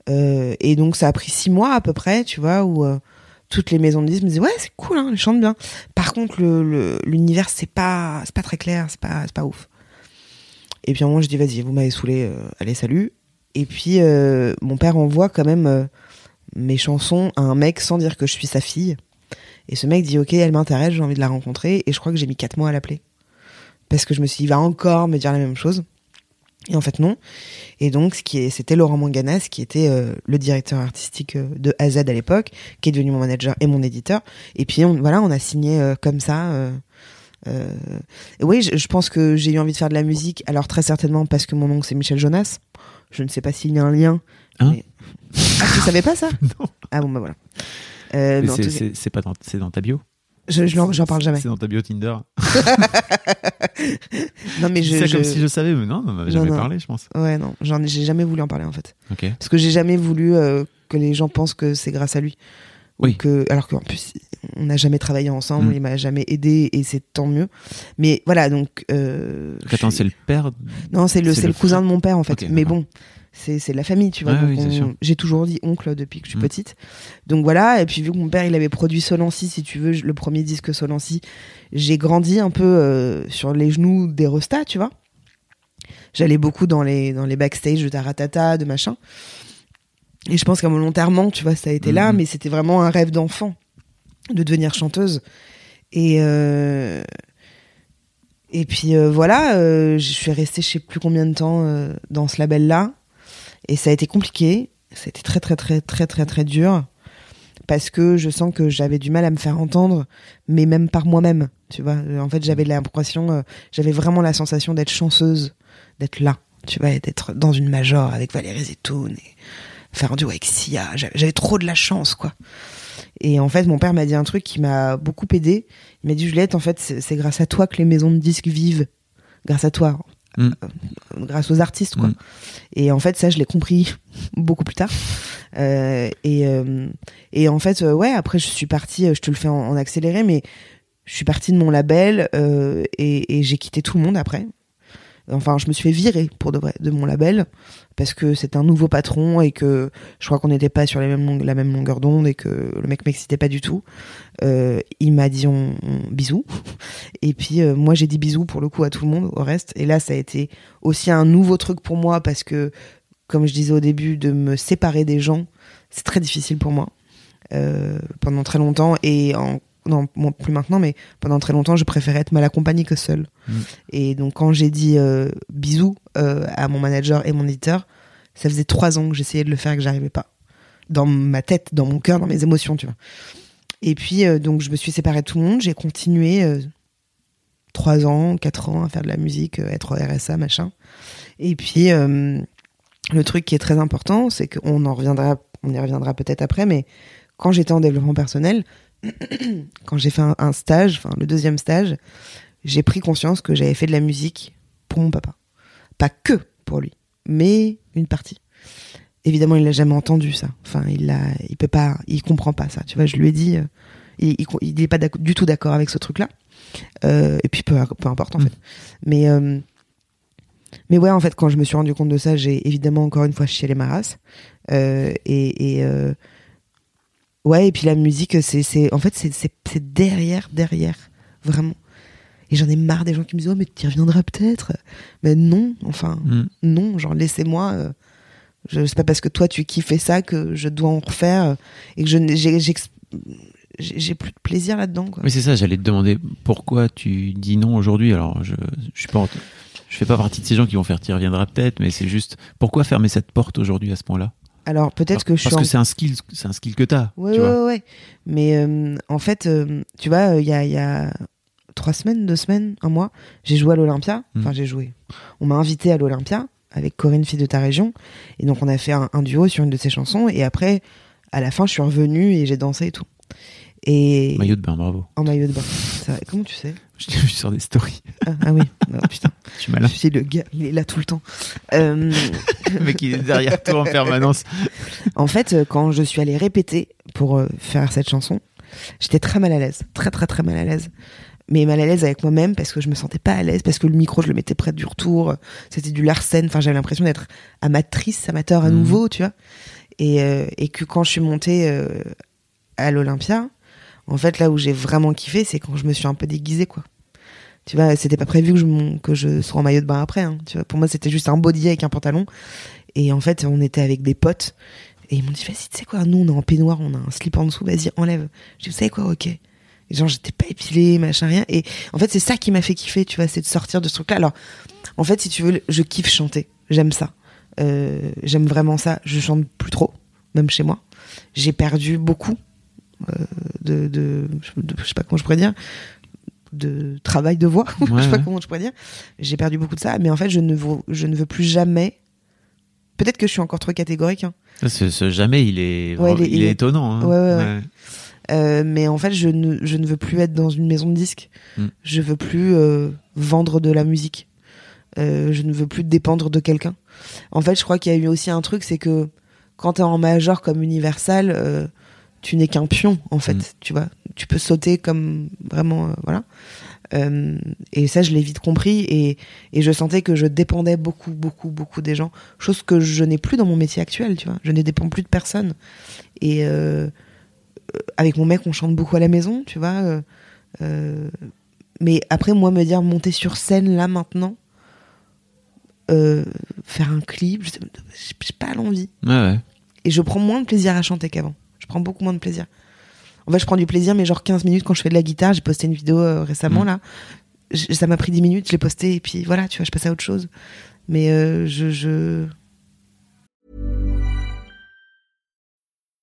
Et donc ça a pris six mois à peu près, tu vois, où toutes les maisons de disques me disaient ouais c'est cool, hein, ils chantent bien. Par contre le le- l'univers c'est pas très clair, c'est pas c'est pas ouf. Et puis à un moment je dis vas-y vous m'avez saoulé, euh, allez salut. Et puis euh, mon père envoie quand même euh, mes chansons à un mec sans dire que je suis sa fille. Et ce mec dit ok, elle m'intéresse, j'ai envie de la rencontrer. Et je crois que j'ai mis quatre mois à l'appeler parce que je me suis dit il va encore me dire la même chose. Et en fait non. Et donc c'était Laurent Manganas qui était le directeur artistique de AZ à l'époque, qui est devenu mon manager et mon éditeur. Et puis on, voilà, on a signé comme ça. Euh, et oui, je, je pense que j'ai eu envie de faire de la musique. Alors très certainement parce que mon oncle c'est Michel Jonas. Je ne sais pas s'il y a un lien. Hein mais- Ah, tu savais pas ça Non. Ah bon bah voilà. Euh, c'est- cas, c'est c'est pas dans, c'est dans ta bio. je, j'en parle jamais. C'est dans ta bio Tinder. Non mais Je ça comme si je savais, mais non, on m'avait jamais non. parlé, je pense. ouais non, j'en ai- j'ai jamais voulu en parler en fait, Ok. parce que j'ai jamais voulu euh, que les gens pensent que c'est grâce à lui. Ou Oui. Que alors qu'en plus on n'a jamais travaillé ensemble, Mm. il m'a jamais aidé et c'est tant mieux. Mais voilà donc. Euh, Attends, c'est le père. Non c'est le cousin de mon père en fait. Mais bon. C'est, la famille, tu vois. Oui, on-. J'ai toujours dit oncle depuis que je suis Mm. petite. Donc voilà, et puis vu que mon père il avait produit Solancy, si tu veux, le premier disque Solancy, j'ai grandi un peu euh, sur les genoux des restas, tu vois. J'allais beaucoup dans les, dans les backstage de Taratata, de machin. Et je pense qu'involontairement, tu vois, ça a été là, Mhm. mais c'était vraiment un rêve d'enfant de devenir chanteuse. Et, euh, et puis euh, voilà, euh, je suis restée je sais plus combien de temps dans ce label-là. Et ça a été compliqué. Ça a été très, très, très, très, très, très dur. Parce que je sens que j'avais du mal à me faire entendre, mais même par moi-même. Tu vois, en fait, j'avais l'impression, j'avais vraiment la sensation d'être chanceuse, d'être là, tu vois, et d'être dans une major avec Valérie Zetoun et faire un duo avec Sia. J'avais trop de la chance, quoi. Et en fait, mon père m'a dit un truc qui m'a beaucoup aidé. Il m'a dit, Juliette, en fait, c'est grâce à toi que les maisons de disques vivent. Grâce à toi. Mm. Euh, grâce aux artistes, quoi. Mm. Et en fait, ça, je l'ai compris beaucoup plus tard. Euh, et, euh, et en fait, ouais, après, je suis partie, je te le fais en, en accéléré, mais je suis partie de mon label et, et j'ai quitté tout le monde après. Enfin, je me suis fait virer pour de mon label parce que c'était un nouveau patron et que je crois qu'on n'était pas sur la même longueur d'onde et que le mec m'excitait pas du tout. Euh, il m'a dit bisous. Et puis euh, moi j'ai dit bisous pour le coup à tout le monde au reste. Et là ça a été aussi un nouveau truc pour moi parce que comme je disais au début de me séparer des gens c'est très difficile pour moi euh, pendant très longtemps. Et en non bon, plus maintenant mais pendant très longtemps je préférais être mal accompagnée que seule. Mm. et donc quand j'ai dit euh, bisous euh, à mon manager et mon éditeur ça faisait trois ans que j'essayais de le faire et que j'arrivais pas. Dans ma tête dans mon cœur dans mes émotions tu vois. Et puis euh, donc je me suis séparée de tout le monde. J'ai continué trois ans quatre ans à faire de la musique être au RSA machin. Et puis le truc qui est très important c'est qu'on en reviendra on y reviendra peut-être après mais quand j'étais en développement personnel quand j'ai fait un, un stage enfin le deuxième stage j'ai pris conscience que j'avais fait de la musique pour mon papa. Pas que pour lui mais une partie. Évidemment il l'a jamais entendu ça. Enfin il l'a il peut pas il comprend pas ça tu vois. Je lui ai dit euh, il, il, il est pas du tout d'accord avec ce truc là Euh, et puis peu, peu importe en Mm. fait. Mais euh, mais ouais en fait quand je me suis rendu compte de ça j'ai évidemment encore une fois chialé ma race. Et, et ouais et puis la musique c'est c'est en fait c'est derrière derrière vraiment et j'en ai marre des gens qui me disent oh mais tu y reviendras peut-être mais non enfin Mm. non genre laissez-moi euh, je c'est pas parce que toi tu kiffais ça que je dois en refaire euh, et que je j'ai plus de plaisir là-dedans quoi. Oui, c'est ça, j'allais te demander pourquoi tu dis non aujourd'hui. Alors, je, je suis pas, en- je fais pas partie de ces gens qui vont faire tu y reviendras peut-être, mais c'est juste pourquoi fermer cette porte aujourd'hui à ce point-là? Alors peut-être que je suis Parce en- que c'est un skill, c'est un skill que t'as. Ouais, tu ouais, vois. ouais. Mais euh, en fait, euh, tu vois, euh, il y, a, il y a trois semaines, deux semaines, un mois, j'ai joué à l'Olympia. Mm. Enfin, j'ai joué. On m'a invité à l'Olympia avec Corinne, fille de ta région. Et donc, on a fait un, un duo sur une de ses chansons. Et après, à la fin, je suis revenue et j'ai dansé et tout. Et Maillot de bain, bravo. en maillot de bain. Ça- comment tu sais? Je t'ai vu sur des stories. ah, ah oui, Oh, putain. Je suis Je malin. suis le gars, il est là tout le temps. Euh, Le mec, il est derrière toi en permanence. En fait, euh, quand je suis allée répéter pour euh, faire cette chanson, j'étais très mal à l'aise, très très très mal à l'aise. Mais mal à l'aise avec moi-même parce que je me sentais pas à l'aise, parce que le micro, je le mettais près du retour, c'était du Larsen, enfin j'avais l'impression d'être amatrice, amateur à Mhm. nouveau, tu vois. Et, euh, et que quand je suis montée euh, à l'Olympia, en fait là où j'ai vraiment kiffé, c'est quand je me suis un peu déguisée, quoi. Tu vois, c'était pas prévu que je, sois en maillot de bain après. Hein, tu vois, pour moi, c'était juste un body avec un pantalon. Et en fait, on était avec des potes. Et ils m'ont dit, vas-y, tu sais quoi, nous, on est en peignoir, on a un slip en dessous, vas-y, enlève. J'ai dit, vous savez quoi, ok. Et genre, j'étais pas épilée, machin, rien. Et en fait, c'est ça qui m'a fait kiffer, tu vois, c'est de sortir de ce truc-là. Alors, en fait, si tu veux, je kiffe chanter. J'aime ça. Euh, J'aime vraiment ça. Je chante plus trop, même chez moi. J'ai perdu beaucoup de, de, de- je sais pas comment je pourrais dire, de travail de voix. Ouais, je sais pas ouais. comment je pourrais dire. J'ai perdu beaucoup de ça, mais en fait, je ne veux, je ne veux plus jamais. Peut-être que je suis encore trop catégorique, hein. Ça, Ce, ce jamais, il est, Ouais, il, il est- est il est- étonnant. hein. Euh, mais en fait, je ne, je ne veux plus être dans une maison de disques. Mm. Je veux plus euh, vendre de la musique. Euh, je ne veux plus dépendre de quelqu'un. En fait, je crois qu'il y a eu aussi un truc, c'est que quand t'es en major comme Universal, euh, tu n'es qu'un pion, en fait. Mm. Tu vois, tu peux sauter comme vraiment, euh, voilà. Euh, et ça, je l'ai vite compris et, et je sentais que je dépendais beaucoup, beaucoup, beaucoup des gens. Chose que je n'ai plus dans mon métier actuel, tu vois. Je ne dépends plus de personne. Et euh, avec mon mec, on chante beaucoup à la maison, tu vois. mais après, moi, me dire monter sur scène là maintenant, faire un clip, je j'ai pas l'envie. Ouais. Et je prends moins de plaisir à chanter qu'avant. Je prends beaucoup moins de plaisir. En fait, je prends du plaisir, mais genre 15 minutes quand je fais de la guitare. J'ai posté une vidéo euh, récemment, Mm. là. Ça m'a pris 10 minutes, je l'ai posté, et puis voilà, tu vois, je passe à autre chose. Mais euh, je, je...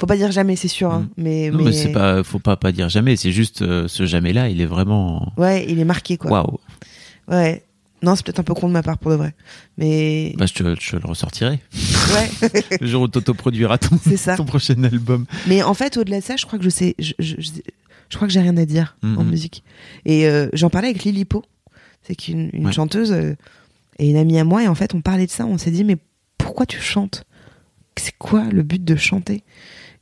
Faut pas dire jamais, c'est sûr. hein, mais, Non, mais, c'est pas, faut pas pas dire jamais. C'est juste euh, ce jamais là, il est vraiment. Ouais, il est marqué quoi. Waouh. Ouais. Non, c'est peut-être un peu con de ma part pour de vrai. Mais Bah, je te, je le ressortirai. ouais, le jour où t'autoproduiras ton, ça. ton prochain album. Mais en fait, au-delà de ça, je crois que je sais, je, je, je- je crois que j'ai rien à dire en Mhm. musique. Et euh, j'en parlais avec Lily Po, c'est qu'une une Ouais. chanteuse euh, et une amie à moi. Et en fait, on parlait de ça. On s'est dit, mais pourquoi tu chantes? C'est quoi le but de chanter?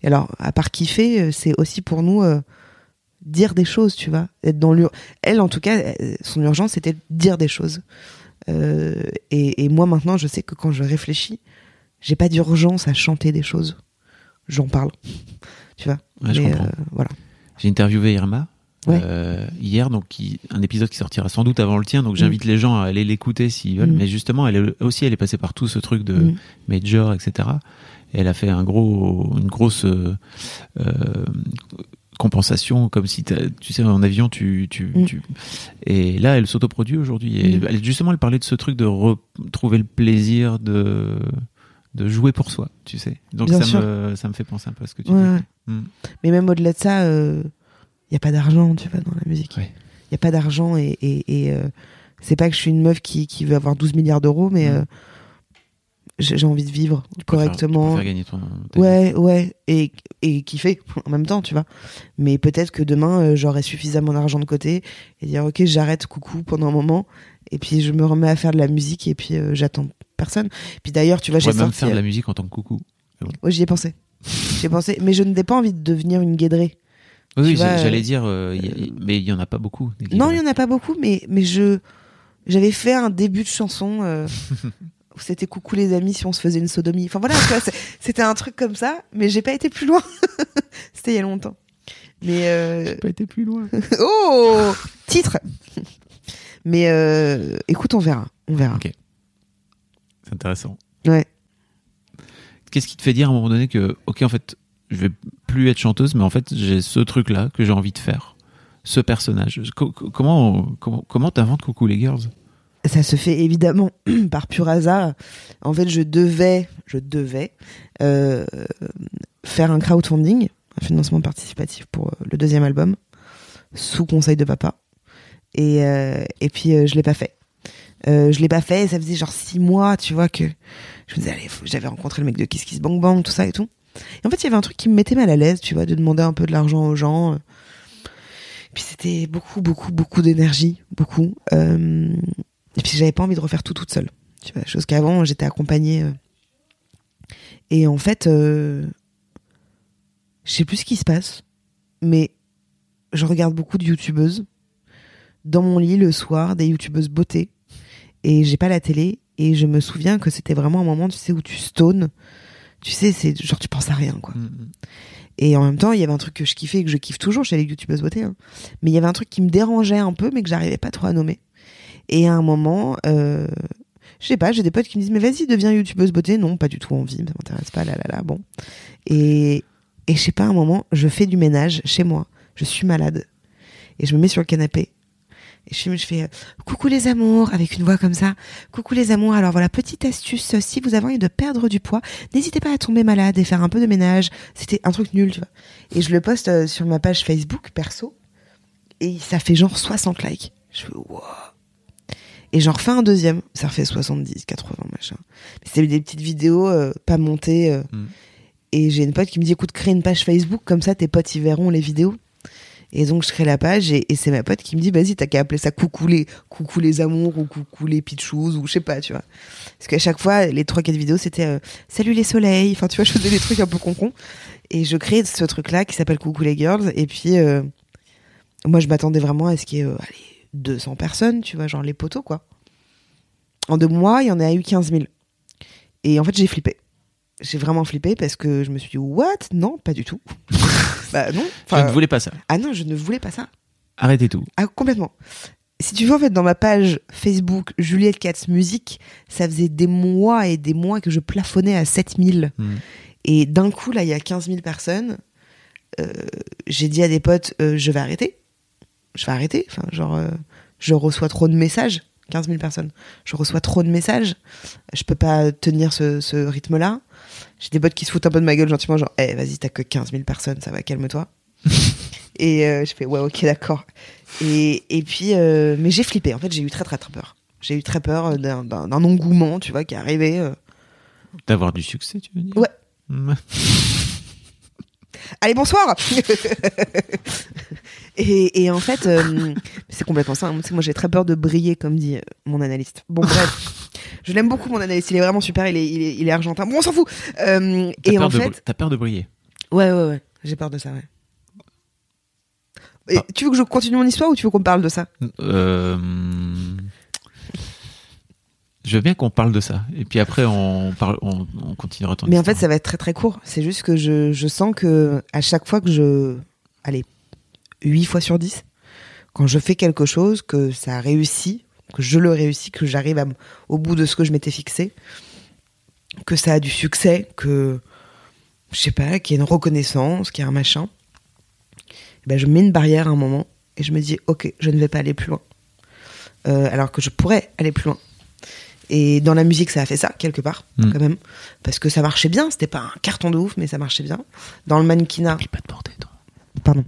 Et alors, à part kiffer, euh, c'est aussi pour nous euh, dire des choses, tu vois. Être dans. Elle, en tout cas, euh, son urgence, c'était de dire des choses. Euh, et, et moi, maintenant, je sais que quand je réfléchis, j'ai pas d'urgence à chanter des choses. J'en parle, tu vois. Ouais, je Mais, comprends. voilà. J'ai interviewé Irma Ouais. euh, hier, donc qui, un épisode qui sortira sans doute avant le tien. Donc j'invite les gens à aller l'écouter s'ils veulent. Mm. Mais justement, elle est, aussi, elle est passée par tout ce truc de Mm. major, etc. Et elle a fait un gros, une grosse euh, euh, compensation, comme si tu sais en avion, tu, tu, Mm. tu- et là, elle s'autoproduit aujourd'hui. Et Mm. elle, justement, elle parlait de ce truc de retrouver le plaisir de de jouer pour soi, tu sais. Donc Bien ça sûr. me ça me fait penser un peu à ce que tu Ouais, dis. Mm. Mais même au-delà de ça, il n'y a pas d'argent, tu vois, dans la musique. Il Ouais. n'y a pas d'argent et, et, et, euh, c'est pas que je suis une meuf qui, qui veut avoir 12 milliards d'euros, mais euh, j'ai envie de vivre Tu peux faire- correctement. tu gagner ton ta vie. Ouais, ouais, et, et kiffer en même temps, tu vois. Mais peut-être que demain, euh, j'aurai suffisamment d'argent de côté et dire, ok, j'arrête coucou pendant un moment, et puis je me remets à faire de la musique, et puis euh, j'attends personne. Puis d'ailleurs, tu vois, Tu j'ai pourrais même sorti... faire de la musique en tant que coucou. Ouais, j'y ai pensé. J'y ai pensé, mais je n'ai pas envie de devenir une guédrée. Oui, oui, j'allais euh, dire, euh, y a- mais il y en a pas beaucoup. Non, il y en a pas beaucoup, mais, mais je j'avais fait un début de chanson euh, c'était coucou les amis si on se faisait une sodomie. Enfin voilà, c'était un truc comme ça, mais j'ai pas été plus loin. c'était il y a longtemps. Mais euh, J'ai pas été plus loin. oh titre. Mais euh, écoute, on verra, on verra. Ok. C'est intéressant. Ouais. Qu'est-ce qui te fait dire à un moment donné que, ok, en fait, je vais plus être chanteuse, mais en fait, j'ai ce truc-là que j'ai envie de faire, ce personnage. Co- co- comment comment comment t'inventes Coucou les girls? Ça se fait évidemment par pur hasard. En fait, je devais, je devais euh, faire un crowdfunding, un financement participatif pour euh, le deuxième album, sous conseil de papa. Et, euh, et puis, euh, je l'ai pas fait. Je l'ai pas fait, ça faisait genre six mois, tu vois, que je me disais, allez, j'avais rencontré le mec de Kiss Kiss Bang Bang, tout ça et tout. Et en fait, il y avait un truc qui me mettait mal à l'aise, tu vois, de demander un peu de l'argent aux gens. Puis c'était beaucoup, beaucoup, beaucoup d'énergie, beaucoup. Et puis j'avais pas envie de refaire tout toute seule. Tu vois, chose qu'avant j'étais accompagnée. euh. Et en fait, euh, je sais plus ce qui se passe, mais je regarde beaucoup de youtubeuses dans mon lit le soir, des youtubeuses beauté, et j'ai pas la télé. Et je me souviens que c'était vraiment un moment, tu sais, où tu stones. Tu sais, c'est genre tu penses à rien, quoi. Et en même temps, il y avait un truc que je kiffais et que je kiffe toujours chez les youtubeuses beauté. hein. Mais il y avait un truc qui me dérangeait un peu, mais que j'arrivais pas trop à nommer. Et à un moment, euh, je sais pas, j'ai des potes qui me disent, mais vas-y, deviens youtubeuse beauté. Non, pas du tout envie, ça m'intéresse pas, là, là, là, bon. Et, et je sais pas, à un moment, je fais du ménage chez moi. Je suis malade. Et je me mets sur le canapé. Et je, fais- euh, coucou les amours avec une voix comme ça. Coucou les amours. Alors voilà, petite astuce. Si vous avez envie de perdre du poids, n'hésitez pas à tomber malade et faire un peu de ménage. C'était un truc nul, tu vois. Et je le poste euh, sur ma page Facebook perso. Et ça fait genre 60 likes. Je fais wow. Et j'en refais un deuxième. Ça refait 70, 80, machin. C'était des petites vidéos euh, pas montées. euh. Mm. Et j'ai une pote qui me dit écoute, crée une page Facebook, comme ça tes potes y verront les vidéos. Et donc je crée la page et, et c'est ma pote qui me dit vas-y t'as qu'à appeler ça coucou les coucou les amours ou coucou les pitchous ou je sais pas tu vois parce qu'à chaque fois les trois quatre vidéos c'était euh, salut les soleils enfin tu vois je faisais des trucs un peu concon et je crée ce truc là qui s'appelle coucou les girls et puis moi je m'attendais vraiment à ce qu'il y ait allez, 200 personnes tu vois genre les poteaux quoi en deux mois il y en a eu 15 000 et en fait j'ai flippé j'ai vraiment flippé parce que je me suis dit what? Non pas du tout bah non Je ne voulais pas ça. ah non, je ne voulais pas ça. Arrêtez tout. Ah, complètement. Si tu veux, en fait, dans ma page Facebook Juliette Katz Musique, ça faisait des mois et des mois que je plafonnais à 7000. Mm. Et d'un coup, là, il y a 15 000 personnes. Euh, J'ai dit à des potes, euh, je vais arrêter. Je vais arrêter. Enfin, genre, euh, je reçois trop de messages. 15 000 personnes. Je reçois trop de messages. Je peux pas tenir ce, ce rythme-là. J'ai des potes qui se foutent un peu de ma gueule gentiment, genre, eh, vas-y, t'as que 15 000 personnes, ça va, calme-toi. et euh, je fais, ouais, ok, d'accord. Et, et puis, euh, mais j'ai flippé. En fait, j'ai eu très, très, très peur. J'ai eu très peur d'un, engouement, tu vois, qui est arrivé. D'avoir du succès, tu veux dire? Ouais. Ouais. Allez, bonsoir et, et en fait, euh, c'est complètement ça. Sais, Moi, j'ai très peur de briller, comme dit euh, mon analyste. Bon, bref. Je l'aime beaucoup, mon analyste. Il est vraiment super. Il est, il est, il est argentin. Bon, on s'en fout. Euh, T'as et peur en de fait, T'as peur de briller ouais, ouais, ouais. J'ai peur de ça, ouais. Et Ah. Tu veux que je continue mon histoire ou tu veux qu'on parle de ça? Euh, Je veux bien qu'on parle de ça. Et puis après, on, parle, on, on continuera ton Mais en fait, ça va être très très court. C'est juste que je, je sens que à chaque fois que je. Allez, 8 fois sur 10, quand je fais quelque chose, que ça réussit, que je le réussis, que j'arrive à au bout de ce que je m'étais fixé, que ça a du succès, que. Je sais pas, qu'il y a une reconnaissance, qu'il y a un machin, eh ben je mets une barrière à un moment et je me dis, ok, je ne vais pas aller plus loin. Euh, alors que je pourrais aller plus loin. Et dans la musique, ça a fait ça, quelque part, Mm. quand même. Parce que ça marchait bien. C'était pas un carton de ouf, mais ça marchait bien. Dans le mannequinat, Oublie pas de porter ton- pardon.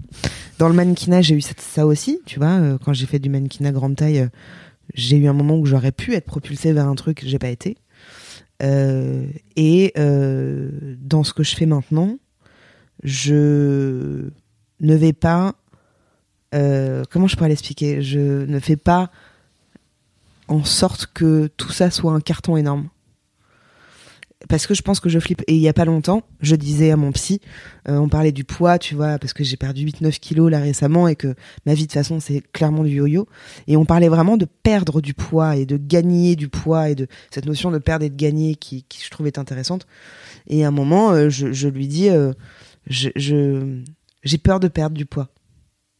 Dans le mannequinat, j'ai eu ça, aussi, tu vois. euh, quand j'ai fait du mannequinat grande taille, euh, j'ai eu un moment où j'aurais pu être propulsée vers un truc, j'ai pas été. Euh, et dans ce que je fais maintenant, je ne vais pas. comment je pourrais l'expliquer? Je ne fais pas en sorte que tout ça soit un carton énorme. Parce que je pense que je flippe. Et il y a pas longtemps, je disais à mon psy, euh, on parlait du poids, tu vois, parce que j'ai perdu 8-9 kilos là récemment et que ma vie de toute façon c'est clairement du yo-yo. Et on parlait vraiment de perdre du poids et de gagner du poids et de cette notion de perdre et de gagner qui, qui je trouvais intéressante. Et à un moment, euh, je, je lui dis, euh, j'ai peur de perdre du poids.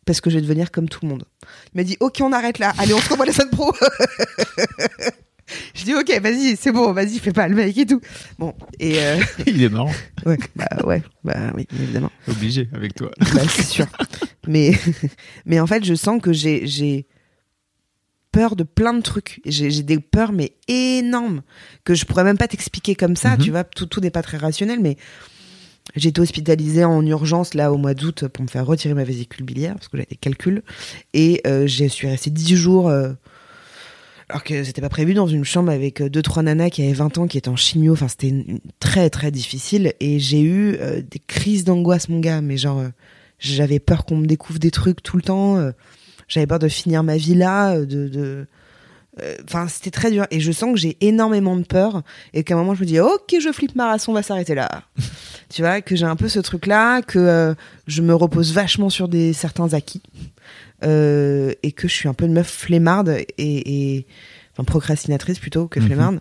Parce que je vais devenir comme tout le monde. Il m'a dit, ok, on arrête là. Allez, on se revoit la semaine pro. je dis, ok, vas-y, c'est bon, vas-y, fais pas le mec et tout. Bon, et euh, Il est marrant. ouais, bah ouais, bah oui, évidemment. Obligé avec toi. Bah, c'est sûr. Mais, mais en fait, je sens que j'ai, j'ai peur de plein de trucs. J'ai, j'ai des peurs, mais énormes, que je pourrais même pas t'expliquer comme ça, Mhm. tu vois. Tout, tout n'est pas très rationnel, mais j'ai été hospitalisée en urgence, là, au mois d'août, pour me faire retirer ma vésicule biliaire, parce que j'avais des calculs. Et euh, je suis restée 10 jours, euh, alors que c'était pas prévu, dans une chambre avec euh, deux, trois nanas qui avaient 20 ans, qui étaient en chimio. Enfin, c'était très, très difficile. Et j'ai eu euh, des crises d'angoisse, mon gars, mais genre... euh, j'avais peur qu'on me découvre des trucs tout le temps. euh, J'avais peur de finir ma vie là, de, de, Enfin, c'était très dur. Et je sens que j'ai énormément de peur. Et qu'à un moment, je me dis, ok, je flippe ma race, on va s'arrêter là. tu vois, que j'ai un peu ce truc-là, que euh, je me repose vachement sur des certains acquis. Euh, et que je suis un peu une meuf flemmarde et, et enfin procrastinatrice plutôt que Mhm. flemmarde.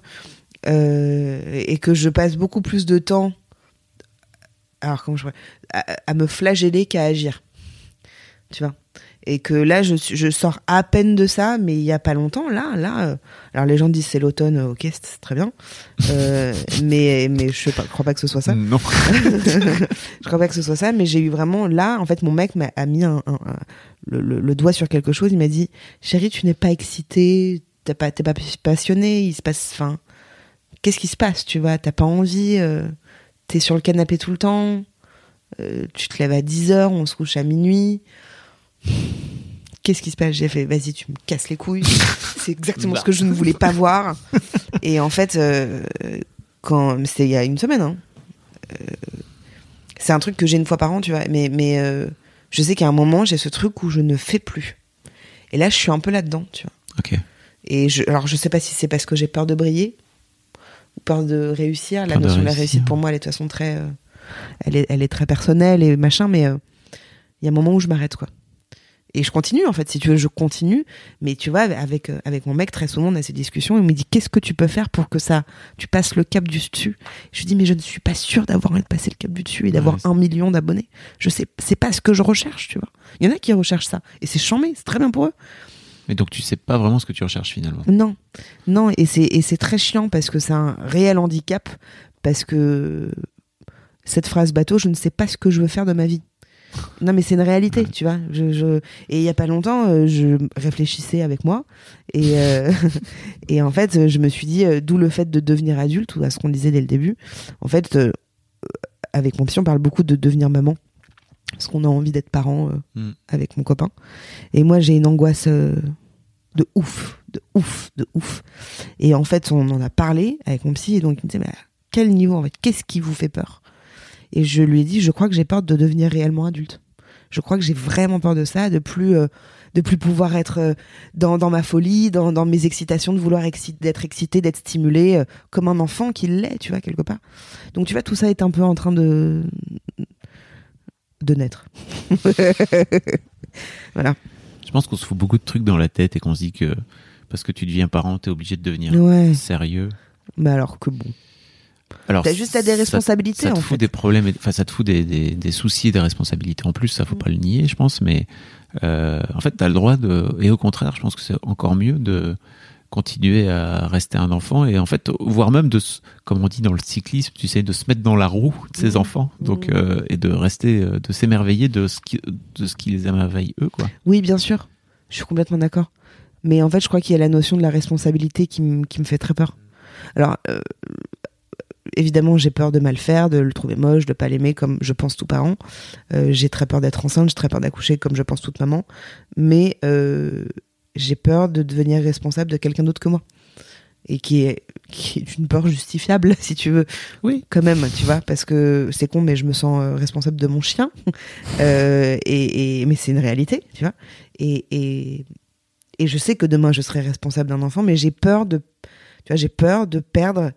Euh, et que je passe beaucoup plus de temps alors comment je à, à me flageller qu'à agir tu vois? Et que là je, sors à peine de ça mais il y a pas longtemps là là euh, alors les gens disent c'est l'automne euh, ok c'est très bien Euh, mais mais je pas, crois pas que ce soit ça Non. je crois pas que ce soit ça mais j'ai eu vraiment là en fait mon mec m'a a mis un, un- un- le, le- le doigt sur quelque chose il m'a dit chérie tu n'es pas excitée t'as pas t'es pas passionnée il se passe enfin qu'est-ce qui se passe tu vois t'as pas envie euh, t'es sur le canapé tout le temps tu te lèves à 10 heures on se couche à minuit qu'est-ce qui se passe? J'ai fait vas-y tu me casses les couilles. C'est exactement ce que je ne voulais pas voir. Et en fait euh, quand c'était il y a une semaine hein, euh, c'est un truc que j'ai une fois par an tu vois. Mais mais euh, je sais qu'à un moment j'ai ce truc où je ne fais plus. Et là je suis un peu là dedans tu vois. Ok. et je, alors, je sais pas si c'est parce que j'ai peur de briller ou peur de réussir. La Peur notion de la réussite, pour moi, elle est de toute façon très, euh, elle est, elle est très personnelle et machin, mais euh, il y a un moment où je m'arrête, quoi. Et je continue, en fait, si tu veux, je continue. Mais tu vois, avec, euh, avec mon mec, très souvent, on a ces discussions. Il me dit, qu'est-ce que tu peux faire pour que ça, tu passes le cap du dessus? Je lui dis, mais je ne suis pas sûre d'avoir envie de passer le cap du dessus et d'avoir Ouais, un million d'abonnés. Je sais, c'est pas ce que je recherche, tu vois. Il y en a qui recherchent ça. Et c'est chambé, c'est très bien pour eux. Mais donc tu sais pas vraiment ce que tu recherches finalement? Non, non, et c'est et c'est très chiant parce que c'est un réel handicap parce que cette phrase bateau, je ne sais pas ce que je veux faire de ma vie. Non mais c'est une réalité, tu vois. Je, je... Et il y a pas longtemps, euh, je réfléchissais avec moi et euh, et en fait, je me suis dit euh, d'où le fait de devenir adulte ou à ce qu'on disait dès le début. En fait, euh, avec mon psy, on parle beaucoup de devenir maman parce qu'on a envie d'être parent euh, Mm. avec mon copain. Et moi, j'ai une angoisse de ouf, de ouf, de ouf. Et en fait, on en a parlé avec mon psy et donc il me disait mais à quel niveau en fait Qu'est-ce qui vous fait peur? Et je lui ai dit je crois que j'ai peur de devenir réellement adulte. Je crois que j'ai vraiment peur de ça, de plus euh, de plus pouvoir être euh, dans, dans ma folie, dans, dans mes excitations, de vouloir exci- d'être excité, d'être stimulé euh, comme un enfant qui l'est, tu vois quelque part. Donc tu vois tout ça est un peu en train de de naître. voilà. Je pense qu'on se fout beaucoup de trucs dans la tête et qu'on se dit que parce que tu deviens parent, t'es obligé de devenir Ouais. sérieux. Mais alors que bon. Alors, T'as juste à des ça- responsabilités, Ça, te en fout fait. des problèmes, enfin ça te fout des, des, des soucis et des responsabilités en plus. Ça faut Mm. pas le nier, je pense. Mais euh, en fait, t'as le droit de, et au contraire, je pense que c'est encore mieux de continuer à rester un enfant et en fait, voire même de, comme on dit dans le cyclisme, tu sais, de se mettre dans la roue de ses Mhm. enfants, donc Mhm. euh, et de rester, euh, de s'émerveiller de ce qui, de ce qui les émerveille eux, quoi. Oui, bien sûr. Je suis complètement d'accord. Mais en fait, je crois qu'il y a la notion de la responsabilité qui, qui me fait très peur. Alors, euh, évidemment, j'ai peur de mal faire, de le trouver moche, de pas l'aimer comme je pense tout parent. Euh, j'ai très peur d'être enceinte, j'ai très peur d'accoucher comme je pense toute maman. Mais euh, j'ai peur de devenir responsable de quelqu'un d'autre que moi. Et qui est, qui est une peur justifiable, si tu veux. Oui. Quand même, tu vois, parce que c'est con, mais je me sens euh, responsable de mon chien. Euh, et, et- mais c'est une réalité, tu vois. Et, et, et je sais que demain je serai responsable d'un enfant, mais j'ai peur de, tu vois, j'ai peur de perdre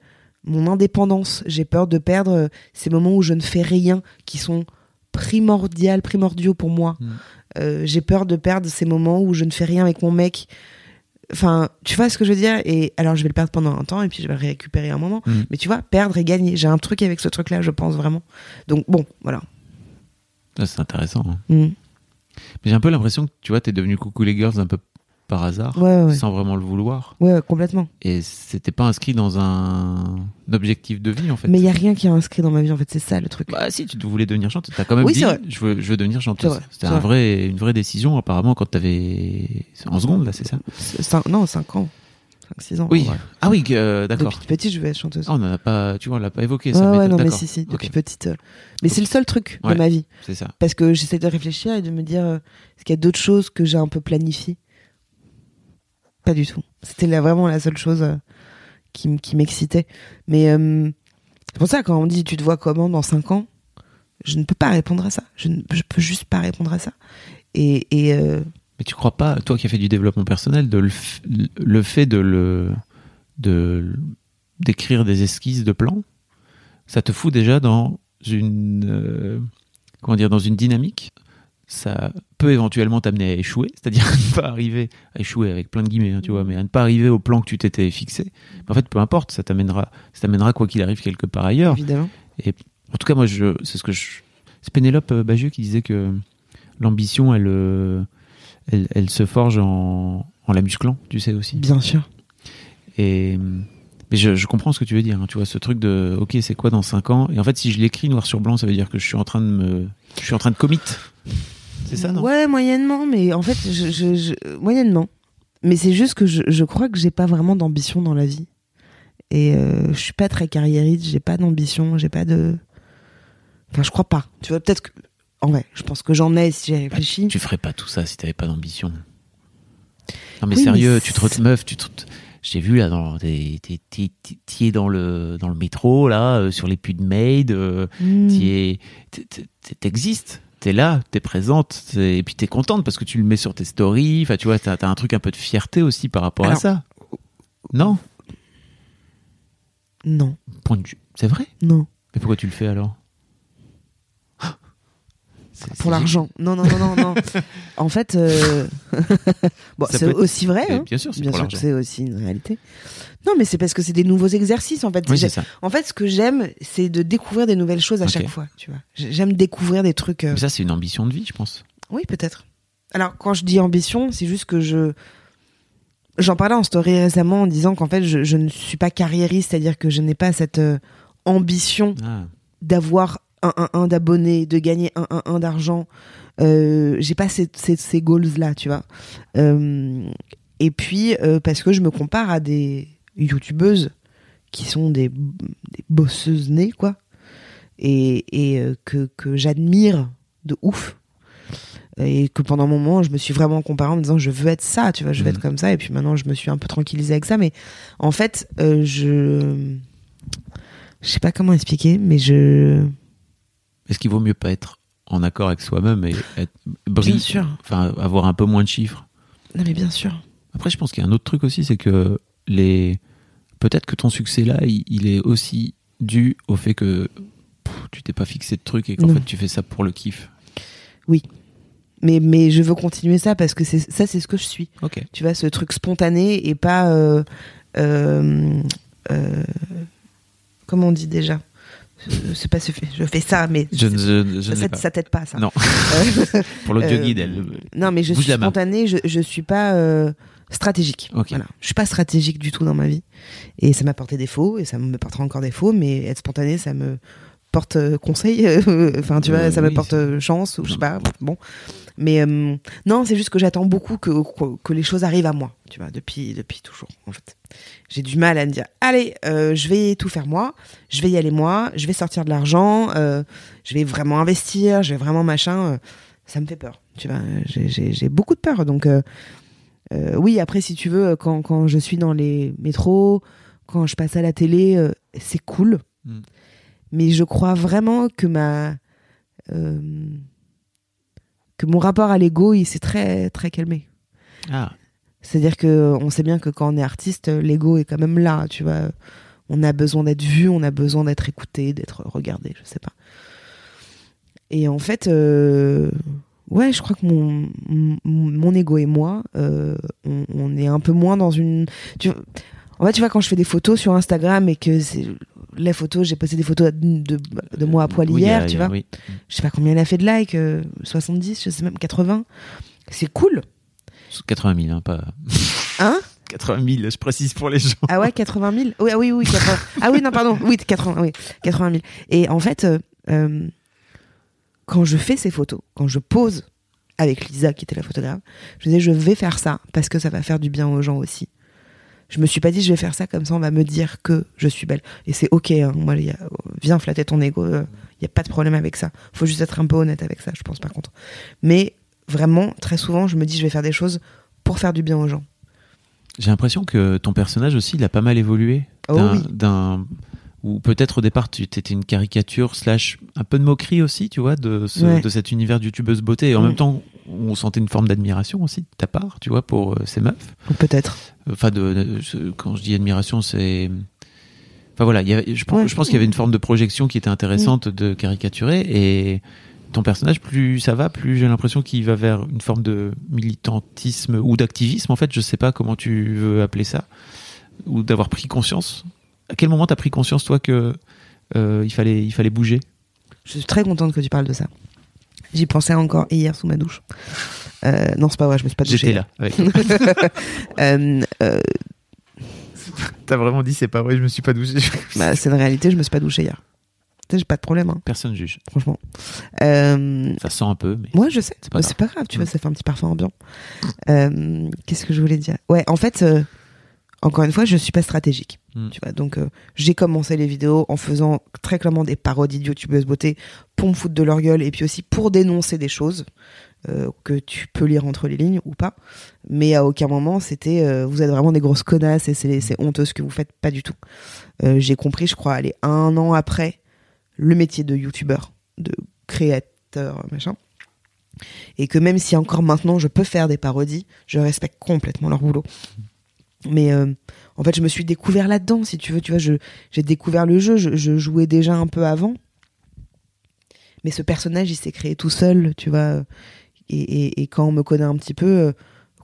mon indépendance. J'ai peur de perdre ces moments où je ne fais rien, qui sont primordiaux, primordiaux pour moi. Mm. Euh, j'ai peur de perdre ces moments où je ne fais rien avec mon mec. Enfin, tu vois ce que je veux dire? Et alors, je vais le perdre pendant un temps et puis je vais le récupérer un moment. Mm. Mais tu vois, perdre et gagner. J'ai un truc avec ce truc-là, je pense vraiment. Donc bon, voilà. C'est intéressant. hein. Mm. Mais j'ai un peu l'impression que tu vois, t'es devenu coucou les girls un peu par hasard, Ouais, ouais, ouais. sans vraiment le vouloir. Ouais, complètement. Et c'était pas inscrit dans un objectif de vie en fait. Mais il y a rien qui est inscrit dans ma vie, en fait. C'est ça le truc. Bah si, tu voulais devenir chanteuse. T'as quand même Oui, dit, c'est vrai. je veux, je veux devenir chanteuse. C'était un vrai. une vraie décision apparemment quand t'avais en seconde là, c'est ça? Cinq- non, 5 ans. 5-6 ans. Oui. Ah oui, euh, d'accord. Depuis petite, je vais être chanteuse. Ah, on en a pas, tu vois, on l'a pas évoqué ça. ouais, mais non, mais si, si, depuis petite. euh. Mais c'est le seul truc Ouais. de ma vie. C'est ça. Parce que j'essaie de réfléchir et de me dire, euh, est-ce qu'il y a d'autres choses que j'ai un peu planifiées? Pas du tout. C'était là vraiment la seule chose euh, qui, m'excitait. Mais euh, c'est pour ça, quand on dit tu te vois comment dans 5 ans, je ne peux pas répondre à ça. Je ne peux juste pas répondre à ça. Et, euh, Mais tu crois pas, toi qui as fait du développement personnel, de le, fait de le, de d'écrire des esquisses de plans, ça te fout déjà dans une, comment dire, dans une dynamique? Ça peut éventuellement t'amener à échouer, c'est-à-dire à ne pas arriver à échouer avec plein de guillemets, hein, tu vois, mais à ne pas arriver au plan que tu t'étais fixé. Mais en fait, peu importe, ça t'amènera, ça t'amènera quoi qu'il arrive quelque part ailleurs. évidemment. En tout cas, moi, je, c'est ce que je. C'est Pénélope euh, Bagieux qui disait que l'ambition, elle, euh, elle, elle se forge en, en la musclant, tu sais aussi. Bien sûr. Et mais je, je comprends ce que tu veux dire. hein, tu vois, ce truc de, ok, c'est quoi dans 5 ans? Et en fait, si je l'écris noir sur blanc, ça veut dire que je suis en train de me, je suis en train de commit. C'est ça, non? Ouais, moyennement, mais en fait, je, je- je- moyennement. Mais c'est juste que je, je crois que j'ai pas vraiment d'ambition dans la vie. Et euh, je suis pas très carriériste, j'ai pas d'ambition, j'ai pas de. Enfin, je crois pas. Tu vois, peut-être que. En vrai, je pense que j'en ai si j'ai réfléchi. Tu ferais pas tout ça si t'avais pas d'ambition. Non mais Oui, sérieux, mais tu te meuf, tu te j'ai vu là dans t'es es dans le dans le métro là euh, sur les puits de maid, euh, t'es- t'existes, t'es là, t'es présente, et puis t'es contente parce que tu le mets sur tes stories. Enfin tu vois, t'as as un truc un peu de fierté aussi par rapport à ça. Non, Non, point de vue. C'est vrai? non. Mais pourquoi tu le fais alors? Pour l'argent. Non, non, non, non, non. en fait, euh... bon, c'est être- aussi vrai. hein. Bien sûr, c'est Bien pour sûr l'argent. que c'est aussi une réalité. Non, mais c'est parce que c'est des nouveaux exercices en fait. Oui, ça. En fait, ce que j'aime, c'est de découvrir des nouvelles choses à chaque fois. Tu vois, J'ai- j'aime découvrir des trucs. euh, Mais ça c'est une ambition de vie, je pense. Oui, peut-être. Alors, quand je dis ambition, c'est juste que je. J'en parlais en story récemment en disant qu'en fait, je, je ne suis pas carriériste, c'est-à-dire que je n'ai pas cette euh, ambition Ah. d'avoir un, un, un d'abonnés, de gagner un, un, un d'argent. Euh, j'ai pas ces, ces, ces goals là, tu vois. Euh, et puis euh, parce que je me compare à des youtubeuses qui sont des, des bosseuses nées, quoi, et, et euh, que, que j'admire de ouf. Et que pendant un moment, je me suis vraiment comparée en me disant, je veux être ça, tu vois, je veux Mhm. être comme ça. Et puis maintenant, je me suis un peu tranquillisée avec ça. Mais en fait, je. Je sais pas comment expliquer, mais je. Est-ce qu'il vaut mieux pas être en accord avec soi-même et être sûr. enfin avoir un peu moins de chiffres? Non, mais bien sûr. Après, je pense qu'il y a un autre truc aussi, c'est que les peut-être que ton succès là, il, il est aussi dû au fait que pff, tu t'es pas fixé de trucs et qu'en fait tu fais ça pour le kiff. Mais, mais je veux continuer ça parce que ça, c'est ce que je suis. Ok. Tu vois, ce truc spontané et pas. euh, euh, euh, comment on dit déjà? Euh, C'est pas ce fait. Je fais ça, mais. Je je, je ça, t'aide pas, ça. Non. Euh, Pour l'audio Euh, guide, elle. non, mais je suis spontanée, je, je suis pas euh, stratégique. Ok. Voilà. Je suis pas stratégique du tout dans ma vie. Et ça m'a porté défaut, et ça me portera encore défaut, mais être spontané, ça me porte euh, conseil. euh, Enfin, tu vois, Euh, ça me porte chance, ou je sais pas. Bon. Mais non, c'est juste que j'attends beaucoup que, que, que les choses arrivent à moi, tu vois, depuis, depuis toujours, en fait. J'ai du mal à me dire, allez, euh, je vais tout faire moi, je vais y aller moi, je vais sortir de l'argent, euh, je vais vraiment investir, je vais vraiment machin. euh, ça me fait peur, tu vois. J'ai- beaucoup de peur, donc oui. Après, si tu veux, quand, quand je suis dans les métros, quand je passe à la télé, c'est cool. Mm. Mais je crois vraiment que ma euh, que mon rapport à l'ego, il s'est très très calmé. Ah, C'est-à-dire que on sait bien que quand on est artiste, l'ego est quand même là, tu vois. On a besoin d'être vu, on a besoin d'être écouté, d'être regardé, je sais pas. Et en fait, euh, ouais, je crois que mon, mon, mon ego et moi, euh, on, on est un peu moins dans une. Tu, en fait, tu vois, quand je fais des photos sur Instagram et que c'est les photos, j'ai posté des photos de, moi à poil oui, hier, a- tu a- vois. oui. Je sais pas combien elle a fait de likes, euh, 70, je sais même 80. C'est cool, 80 000, hein, pas. hein? 80 000, je précise pour les gens. Ah ouais, 80 000 Oui, ah oui, oui, 80. Ah oui, non, pardon. Oui, 80, oui, 80 000. Et en fait, euh, euh, quand je fais ces photos, quand je pose avec Lisa, qui était la photographe, je disais, je vais faire ça parce que ça va faire du bien aux gens aussi. Je me suis pas dit, je vais faire ça comme ça, on va me dire que je suis belle. Et c'est ok, hein. moi, il y a- viens flatter ton ego, il n'y a pas de problème avec ça. faut juste être un peu honnête avec ça, je pense, par contre. Mais vraiment, très souvent, je me dis, je vais faire des choses pour faire du bien aux gens. J'ai l'impression que ton personnage aussi, il a pas mal évolué. Oh oui. d'un- Ou peut-être au départ, tu étais une caricature, slash un peu de moquerie aussi, tu vois, de, ce- Ouais. de cet univers de youtubeuse beauté. Et en même temps, on sentait une forme d'admiration aussi de ta part, tu vois, pour euh, ces meufs. Peut-être. Enfin, de, quand je dis admiration, c'est. Enfin voilà, il y avait- je pense, Ouais. je pense qu'il y avait une forme de projection qui était intéressante de caricaturer. Et ton personnage, plus ça va, plus j'ai l'impression qu'il va vers une forme de militantisme ou d'activisme. En fait, je sais pas comment tu veux appeler ça, ou d'avoir pris conscience. À quel moment t'as pris conscience toi que euh, il fallait il fallait bouger? Je suis très contente que tu parles de ça. J'y pensais encore hier sous ma douche. Euh, non, c'est pas vrai, je me suis pas douchée. J'étais là. Avec... Euh, euh, T'as vraiment dit c'est pas vrai, je me suis pas douché. bah, c'est une réalité, je me suis pas douchée hier. Tu sais, j'ai pas de problème, hein, Personne juge. franchement. Euh, Ça sent un peu, mais moi, je sais. C'est pas Mais grave. C'est pas grave, tu vois, ça fait un petit parfum ambiant. Euh, Qu'est-ce que je voulais dire? Ouais, en fait, euh, encore une fois, je suis pas stratégique. Mm. Tu vois, donc euh, j'ai commencé les vidéos en faisant très clairement des parodies de youtubeuses beauté pour me foutre de leur gueule et puis aussi pour dénoncer des choses euh, que tu peux lire entre les lignes ou pas. Mais à aucun moment c'était euh, vous êtes vraiment des grosses connasses et c'est honteux ce que vous faites, pas du tout. J'ai compris, je crois, aller un an après le métier de youtubeur, de créateur, machin. Et que même si encore maintenant je peux faire des parodies, je respecte complètement leur boulot. Mais euh, en fait, je me suis découvert là-dedans, si tu veux. Tu vois, je- j'ai découvert le jeu. Je, je jouais déjà un peu avant. Mais ce personnage, il s'est créé tout seul, tu vois. Et, et, et quand on me connaît un petit peu, euh,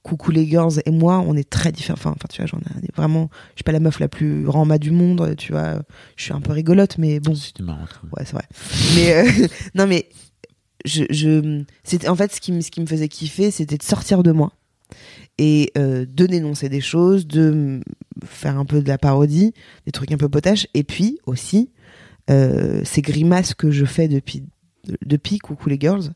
Coucou les girls et moi, on est très différents. Enfin, enfin, tu vois, j'en ai vraiment. Je suis pas la meuf la plus ramba du monde, tu vois. Je suis un peu rigolote, mais bon. c'était marrant. Ouais, c'est vrai. Mais euh, non, mais je, je c'était en fait ce qui me ce qui me faisait kiffer, c'était de sortir de moi et euh, de dénoncer des choses, de faire un peu de la parodie, des trucs un peu potaches, et puis aussi euh, ces grimaces que je fais depuis, depuis Coucou les Girls,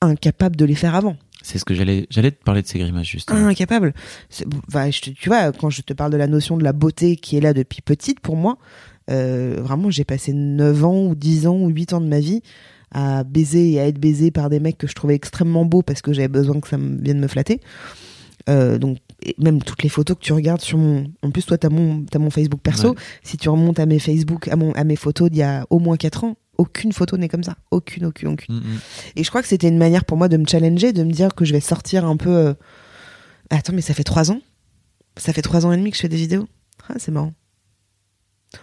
incapable de les faire avant. C'est ce que j'allais, j'allais te parler de ces grimaces justement. Incapable. C'est- bah, je te- tu vois, quand je te parle de la notion de la beauté qui est là depuis petite pour moi, euh, vraiment, j'ai passé 9 ans ou 10 ans ou 8 ans de ma vie à baiser et à être baisé par des mecs que je trouvais extrêmement beaux parce que j'avais besoin que ça me vienne me flatter. Euh, donc, et même toutes les photos que tu regardes sur mon. En plus, toi, t'as mon, t'as mon Facebook perso. Ouais. Si tu remontes à mes Facebook, à, mon, à mes photos d'il y a au moins 4 ans, aucune photo n'est comme ça. Aucune, aucune, aucune. Mm, mm. Et je crois que c'était une manière pour moi de me challenger, de me dire que je vais sortir un peu. euh, Attends, mais ça fait trois ans Ça fait trois ans et demi que je fais des vidéos Ah, c'est marrant.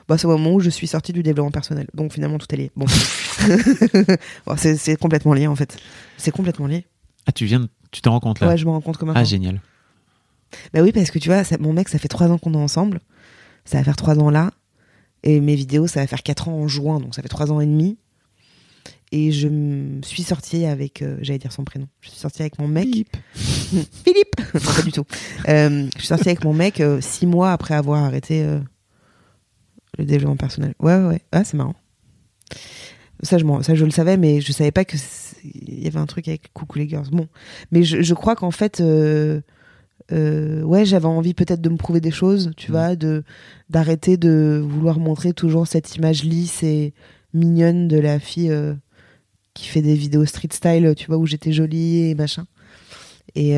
Bah, c'est au moment où je suis sortie du développement personnel. Donc finalement, tout est lié. Bon. Bon, c'est c'est complètement lié en fait. C'est complètement lié. Ah, tu viens, de- tu te rends compte là Ouais, je me rends compte comment. Ah, génial. Bah oui, parce que tu vois, ça- mon mec, ça fait trois ans qu'on est ensemble. Ça va faire trois ans là. Et mes vidéos, ça va faire quatre ans en juin. Donc ça fait trois ans et demi. Et je me suis sortie avec. euh, J'allais dire son prénom. Je suis sortie avec mon mec. Philippe. Philippe pas du tout. Euh, je suis sortie avec mon mec euh, six mois après avoir arrêté euh, le développement personnel. Ouais, ouais, ouais. Ah, c'est marrant. Ça je, ça, je le savais, mais je savais pas que il y avait un truc avec Coucou les Girls. Bon. Mais je, je crois qu'en fait, euh, euh, ouais, j'avais envie peut-être de me prouver des choses, tu Mm. vois, de d'arrêter de vouloir montrer toujours cette image lisse et mignonne de la fille euh, qui fait des vidéos street style, tu vois, où j'étais jolie et machin. Et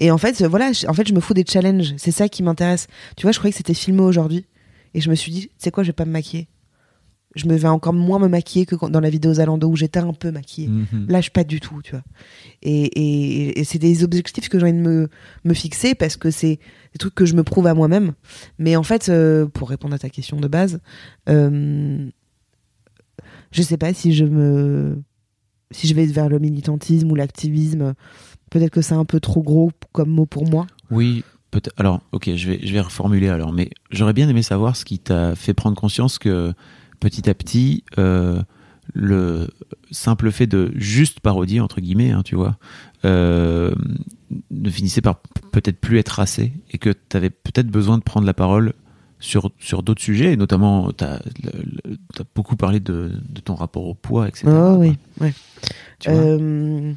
et en fait, voilà, en fait, je me fous des challenges. C'est ça qui m'intéresse. Tu vois, je croyais que c'était filmé aujourd'hui, et je me suis dit, tu sais quoi, je vais pas me maquiller. Je me vais encore moins me maquiller que dans la vidéo Zalando où j'étais un peu maquillée. Mhm. Là, je pas du tout, tu vois. Et, et, et c'est des objectifs que j'ai envie de me, me fixer parce que c'est des trucs que je me prouve à moi-même. Mais en fait, euh, pour répondre à ta question de base, euh, je sais pas si je me, si je vais vers le militantisme ou l'activisme. Peut-être que c'est un peu trop gros comme mot pour moi. Oui, Alors, ok, je vais, je vais reformuler alors, mais j'aurais bien aimé savoir ce qui t'a fait prendre conscience que petit à petit, euh, le simple fait de juste parodier, entre guillemets, hein, tu vois, euh, ne finissait par peut-être plus être assez et que tu avais peut-être besoin de prendre la parole sur, sur d'autres sujets, et notamment, tu as, beaucoup parlé de, de ton rapport au poids, etc. Oh oui, ouais. Tu vois? Euh,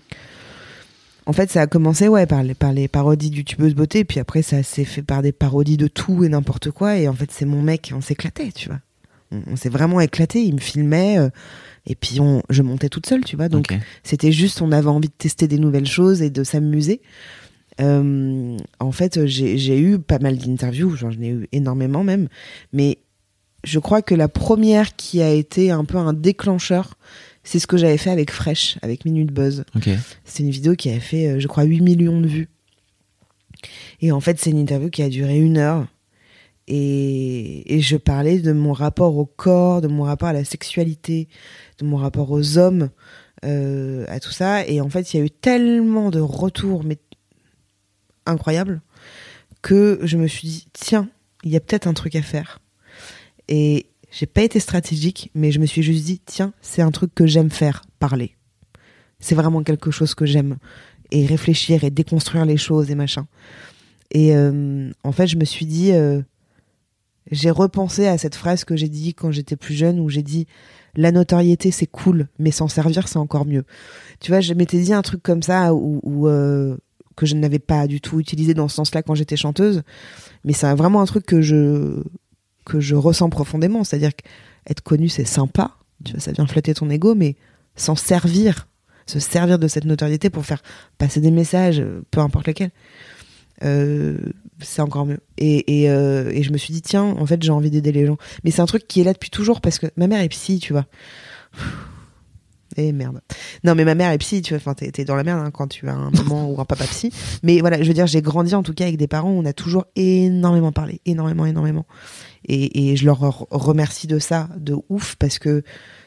en fait, ça a commencé ouais par les par les parodies d'youtubeuses beauté, puis après ça s'est fait par des parodies de tout et n'importe quoi. Et en fait, c'est mon mec, on s'éclatait, tu vois. On, on s'est vraiment éclaté. Il me filmait euh, et puis on, je montais toute seule, tu vois. Donc c'était juste, on avait envie de tester des nouvelles choses et de s'amuser. Euh, en fait, j'ai eu pas mal d'interviews, j'en ai eu énormément même, mais je crois que la première qui a été un peu un déclencheur, c'est ce que j'avais fait avec Fresh, avec Minute Buzz. C'est une vidéo qui a fait, euh, je crois, 8 millions de vues. Et en fait, c'est une interview qui a duré une heure. Et, et je parlais de mon rapport au corps, de mon rapport à la sexualité, de mon rapport aux hommes, euh, à tout ça. Et en fait, il y a eu tellement de retours, mais incroyables, que je me suis dit, tiens, il y a peut-être un truc à faire. Et j'ai pas été stratégique, mais je me suis juste dit, tiens, c'est un truc que j'aime faire, parler. C'est vraiment quelque chose que j'aime. Et réfléchir et déconstruire les choses et machin. Et euh, en fait, je me suis dit, euh, j'ai repensé à cette phrase que j'ai dit quand j'étais plus jeune, où j'ai dit, la notoriété c'est cool, mais s'en servir c'est encore mieux. Tu vois, je m'étais dit un truc comme ça, où, euh, que je n'avais pas du tout utilisé dans ce sens-là quand j'étais chanteuse, mais c'est vraiment un truc que je que je ressens profondément, c'est-à-dire qu'être connu c'est sympa, ça vient flatter ton ego, mais s'en servir, se servir de cette notoriété pour faire passer des messages, euh, peu importe lesquels, euh, c'est encore mieux. Euh, et je me suis dit, tiens, en fait, j'ai envie d'aider les gens. Mais c'est un truc qui est là depuis toujours parce que ma mère est psy, tu vois. Et merde. Non, mais ma mère est psy, tu vois. Enfin, t'es dans la merde hein, quand tu as un maman ou un papa psy. Mais voilà, je veux dire, j'ai grandi en tout cas avec des parents où on a toujours énormément parlé. Énormément, énormément. Et, je leur re- remercie de ça, de ouf, parce que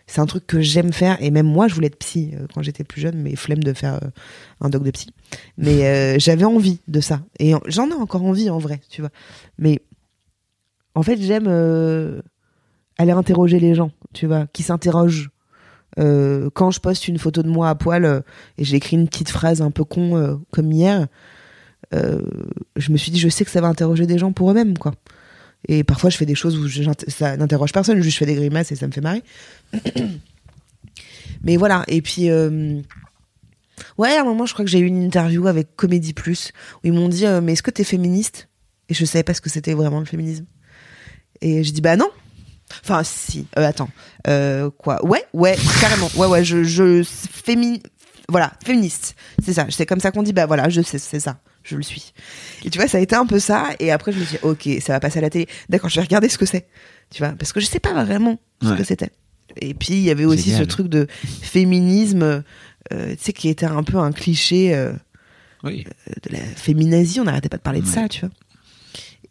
c'est un truc que j'aime faire. Et même moi, je voulais être psy euh, quand j'étais plus jeune, mais flemme de faire euh, un doc de psy. Mais euh, j'avais envie de ça. Et en- j'en ai encore envie en vrai, tu vois. Mais en fait, j'aime aller interroger les gens, tu vois, qui s'interrogent. Euh, quand je poste une photo de moi à poil euh, et j'écris une petite phrase un peu con euh, comme hier, euh, je me suis dit, je sais que ça va interroger des gens pour eux-mêmes, quoi. Et parfois, je fais des choses où ça n'interroge personne, juste je fais des grimaces et ça me fait marrer. Mais voilà, et puis. Ouais, à un moment, je crois que j'ai eu une interview avec Comédie Plus où ils m'ont dit Mais est-ce que t'es féministe? Et je savais pas ce que c'était vraiment le féminisme. Et je dis Bah non. Enfin, si. Euh, attends. Euh, quoi? Ouais, ouais, carrément. Ouais, ouais, je. je fémi... Voilà, féministe. C'est ça. C'est comme ça qu'on dit Bah voilà, je sais, c'est ça. Je le suis. Et tu vois, ça a été un peu ça. Et après, je me suis dit Ok, ça va passer à la télé. D'accord, je vais regarder ce que c'est. Tu vois, parce que je sais pas vraiment ce Ouais. que c'était. Et puis, il y avait aussi Génial. ce truc de féminisme, euh, tu sais, qui était un peu un cliché Oui. de la féminazie. On n'arrêtait pas de parler de ça, tu vois.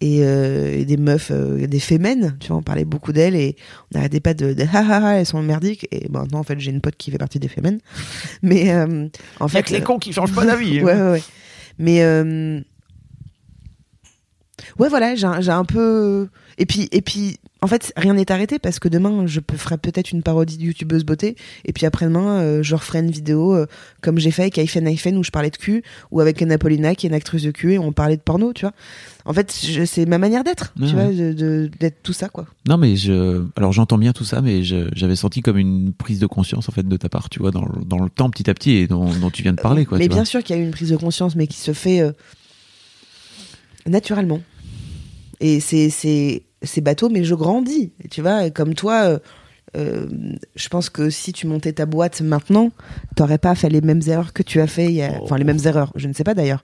Et, euh, et des meufs, euh, des fémènes, tu vois, on parlait beaucoup d'elles et on n'arrêtait pas de, de ha ha ha, elles sont merdiques. Et maintenant, en fait, j'ai une pote qui fait partie des fémènes. Mais euh, en fait. euh, cons qui changent pas d'avis. hein. Ouais, ouais, ouais. Mais ouais, voilà, j'ai un- j'ai un peu. Et puis, et puis, en fait, rien n'est arrêté parce que demain, je ferai peut-être une parodie de youtubeuse beauté. Et puis après-demain, euh, je referai une vidéo euh, comme j'ai fait avec Aifen Aifen où je parlais de cul, ou avec Napolina qui est une actrice de cul et on parlait de porno, tu vois. En fait, c'est ma manière d'être, tu vois, ouais. d'être tout ça, quoi. Non, mais je. Alors, j'entends bien tout ça, mais j'avais senti comme une prise de conscience, en fait, de ta part, tu vois, dans, le- dans le temps, petit à petit, et dont, dont tu viens de parler, quoi. mais tu bien vois. sûr qu'il y a eu une prise de conscience, mais qui se fait euh, naturellement. Et c'est c'est c'est bateau, mais je grandis. Tu vois, comme toi, euh, euh, je pense que si tu montais ta boîte maintenant, t'aurais pas fait les mêmes erreurs que tu as fait. il y a- Oh. Enfin, les mêmes erreurs. Je ne sais pas d'ailleurs.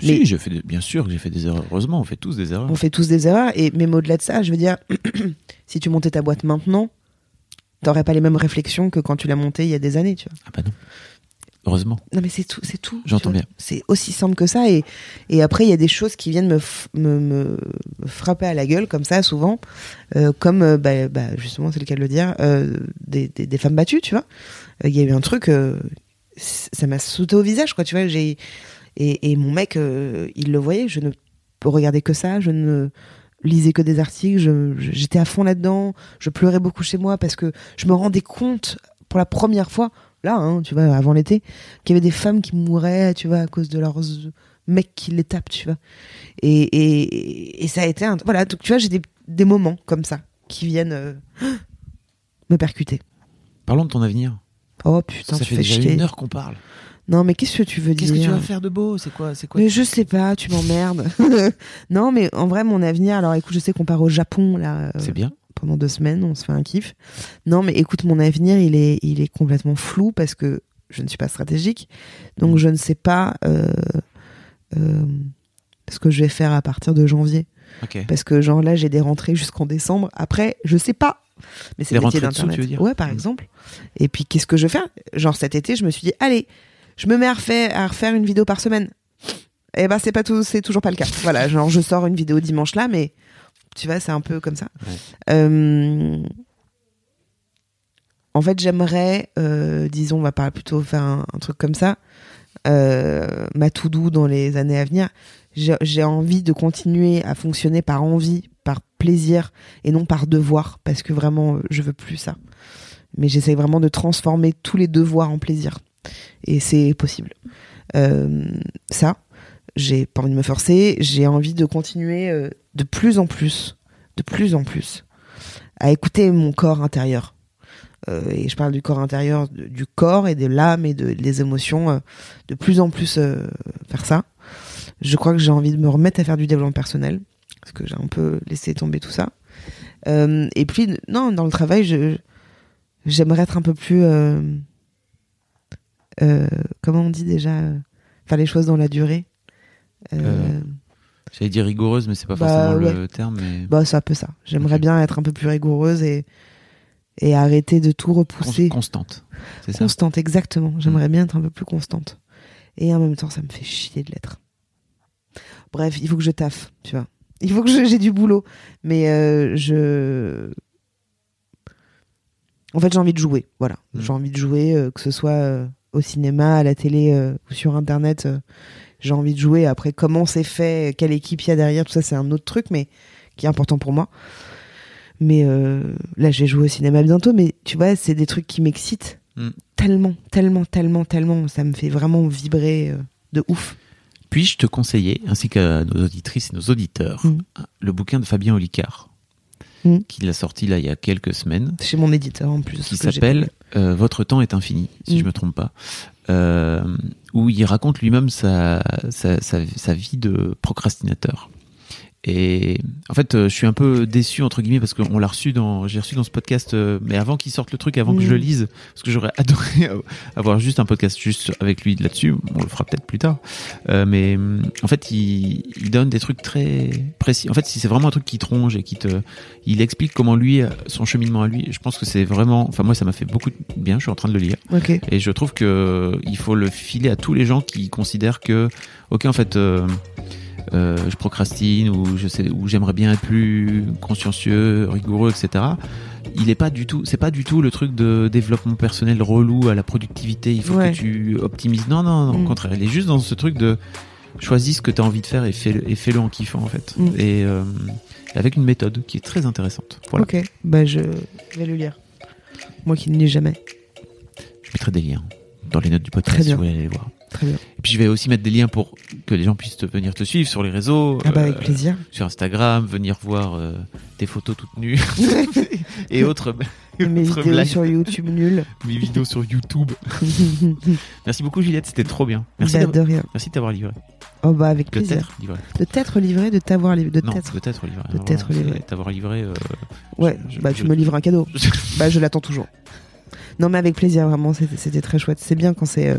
Si, Mais j'ai fait des- bien sûr que j'ai fait des erreurs. Heureusement, on fait tous des erreurs. on fait tous des erreurs. Et même au-delà de ça, je veux dire, si tu montais ta boîte maintenant, t'aurais pas les mêmes réflexions que quand tu l'as montée il y a des années. Tu vois. Ah bah non. Heureusement. Non mais c'est tout, c'est tout. J'entends bien. C'est aussi simple que ça et et après il y a des choses qui viennent me me, me- frapper à la gueule comme ça souvent, euh, comme euh, bah, bah, justement c'est le cas de le dire, euh, des, des, des femmes battues, tu vois. Il y a eu un truc, ça m'a sauté au visage quoi, tu vois. J'ai et, et mon mec, il le voyait, je ne regardais que ça, je ne lisais que des articles, j'étais à fond là-dedans, je pleurais beaucoup chez moi parce que je me rendais compte pour la première fois là, hein, tu vois, avant l'été, qu'il y avait des femmes qui mouraient, tu vois, à cause de leurs mecs qui les tapent, tu vois. Et, et, et ça a été un... Voilà, donc tu vois, j'ai des, des moments comme ça qui viennent euh, me percuter. Parlons de ton avenir. Oh putain, ça tu fait déjà chier. une heure qu'on parle. Non, mais qu'est-ce que tu veux Qu'est-ce dire que tu vas faire de beau? C'est quoi C'est quoi mais je sais pas, tu m'emmerdes. non, mais en vrai, mon avenir, alors écoute, je sais qu'on part au Japon, là, euh, C'est bien. Pendant deux semaines, on se fait un kiff. Non, mais écoute, mon avenir, il est, il est complètement flou parce que je ne suis pas stratégique. Donc, je ne sais pas euh, euh, ce que je vais faire à partir de janvier. Parce que, genre, là, j'ai des rentrées jusqu'en décembre. Après, je sais pas. Mais c'est le métier d'Internet. tu veux dire Ouais, par Mm. exemple. Et puis, qu'est-ce que je vais faire? Genre, cet été, je me suis dit, allez, je me mets à refaire, à refaire une vidéo par semaine. Eh ben, c'est pas tout, c'est toujours pas le cas. Voilà, genre, je sors une vidéo dimanche là, mais tu vois, c'est un peu comme ça. Ouais. Euh, en fait, j'aimerais, euh, disons, on va pas plutôt faire un, un truc comme ça, euh, ma to do dans les années à venir. J'ai envie de continuer à fonctionner par envie, par plaisir et non par devoir, parce que vraiment, je veux plus ça. Mais j'essaie vraiment de transformer tous les devoirs en plaisir. Et c'est possible. Euh, ça, j'ai pas envie de me forcer. J'ai envie de continuer euh, de plus en plus, de plus en plus, à écouter mon corps intérieur. Euh, et je parle du corps intérieur, du corps et de l'âme et de, des émotions. euh, de plus en plus faire ça. Je crois que j'ai envie de me remettre à faire du développement personnel parce que j'ai un peu laissé tomber tout ça. Et puis non, dans le travail, j'aimerais être un peu plus comment on dit déjà faire les choses dans la durée. Euh, Euh, J'allais dire rigoureuse, mais c'est pas Bah, forcément ouais. le terme. Mais... Bah, c'est un peu ça. J'aimerais bien être un peu plus rigoureuse et, et arrêter de tout repousser. constante. C'est ça? Constante, exactement. J'aimerais bien être un peu plus constante. Et en même temps, ça me fait chier de l'être. Bref, il faut que je taffe, tu vois. Il faut que j'ai du boulot. Mais euh, je. En fait, j'ai envie de jouer. Voilà. Mm. J'ai envie de jouer, euh, que ce soit euh, au cinéma, à la télé ou sur Internet. J'ai envie de jouer. Après, comment c'est fait, quelle équipe il y a derrière, tout ça, c'est un autre truc, mais qui est important pour moi. Mais euh, là, je vais jouer au cinéma bientôt, mais tu vois, c'est des trucs qui m'excitent Mm. tellement, tellement, tellement, tellement. Ça me fait vraiment vibrer euh, de ouf. Puis-je te conseiller, ainsi qu'à nos auditrices et nos auditeurs, Mhm. le bouquin de Fabien Olicard Mm. qu'il a sorti là il y a quelques semaines, Chez mon éditeur en plus. qui s'appelle euh, Votre temps est infini, si Mm. je me trompe pas, euh, où il raconte lui-même sa, sa, sa, sa vie de procrastinateur. Et en fait, euh, je suis un peu déçu entre guillemets parce qu'on l'a reçu dans, j'ai reçu dans ce podcast, euh, mais avant qu'il sorte le truc, avant que Mm. je le lise, parce que j'aurais adoré avoir juste un podcast juste avec lui là-dessus. On le fera peut-être plus tard. Euh, mais en fait, il, il donne des trucs très précis. En fait, si c'est vraiment un truc qui te ronge et qui te, il explique comment lui, euh, son cheminement à lui. Je pense que c'est vraiment, enfin moi, ça m'a fait beaucoup de bien. Je suis en train de le lire. Ok. Et je trouve que il faut le filer à tous les gens qui considèrent que, ok, en fait, euh, euh, je procrastine ou je sais, ou j'aimerais bien être plus consciencieux, rigoureux, etc. Il est pas du tout, c'est pas du tout le truc de développement personnel relou à la productivité. Il faut Ouais. que tu optimises. Non, non, non, au Mm. contraire. Il est juste dans ce truc de choisis ce que tu as envie de faire et fais-le, et fais-le en kiffant en fait. Mm. Et euh, avec une méthode qui est très intéressante. Voilà. Ok. Bah, je vais le lire. Moi qui ne lis jamais. Je mettrai des liens dans les notes du podcast si vous voulez aller les voir. Très bien. Et puis je vais aussi mettre des liens pour que les gens puissent te- venir te suivre sur les réseaux, Ah bah, euh, avec plaisir. sur Instagram, venir voir euh, tes photos toutes nues et autres, Mes autres vidéos blagues, sur YouTube nulles. mes vidéos sur YouTube. Merci beaucoup Juliette, c'était trop bien. Merci, Bah, de rien. merci de t'avoir livré. Oh bah avec De plaisir. t'être livré. De t'être livré, de t'avoir livré, de t'être. de livré. De t'être livré. T'avoir livré. euh, Ouais, je- bah je- tu me livres un cadeau. Bah je l'attends toujours. Non mais avec plaisir, vraiment, c'était c'était très chouette. C'est bien quand c'est euh,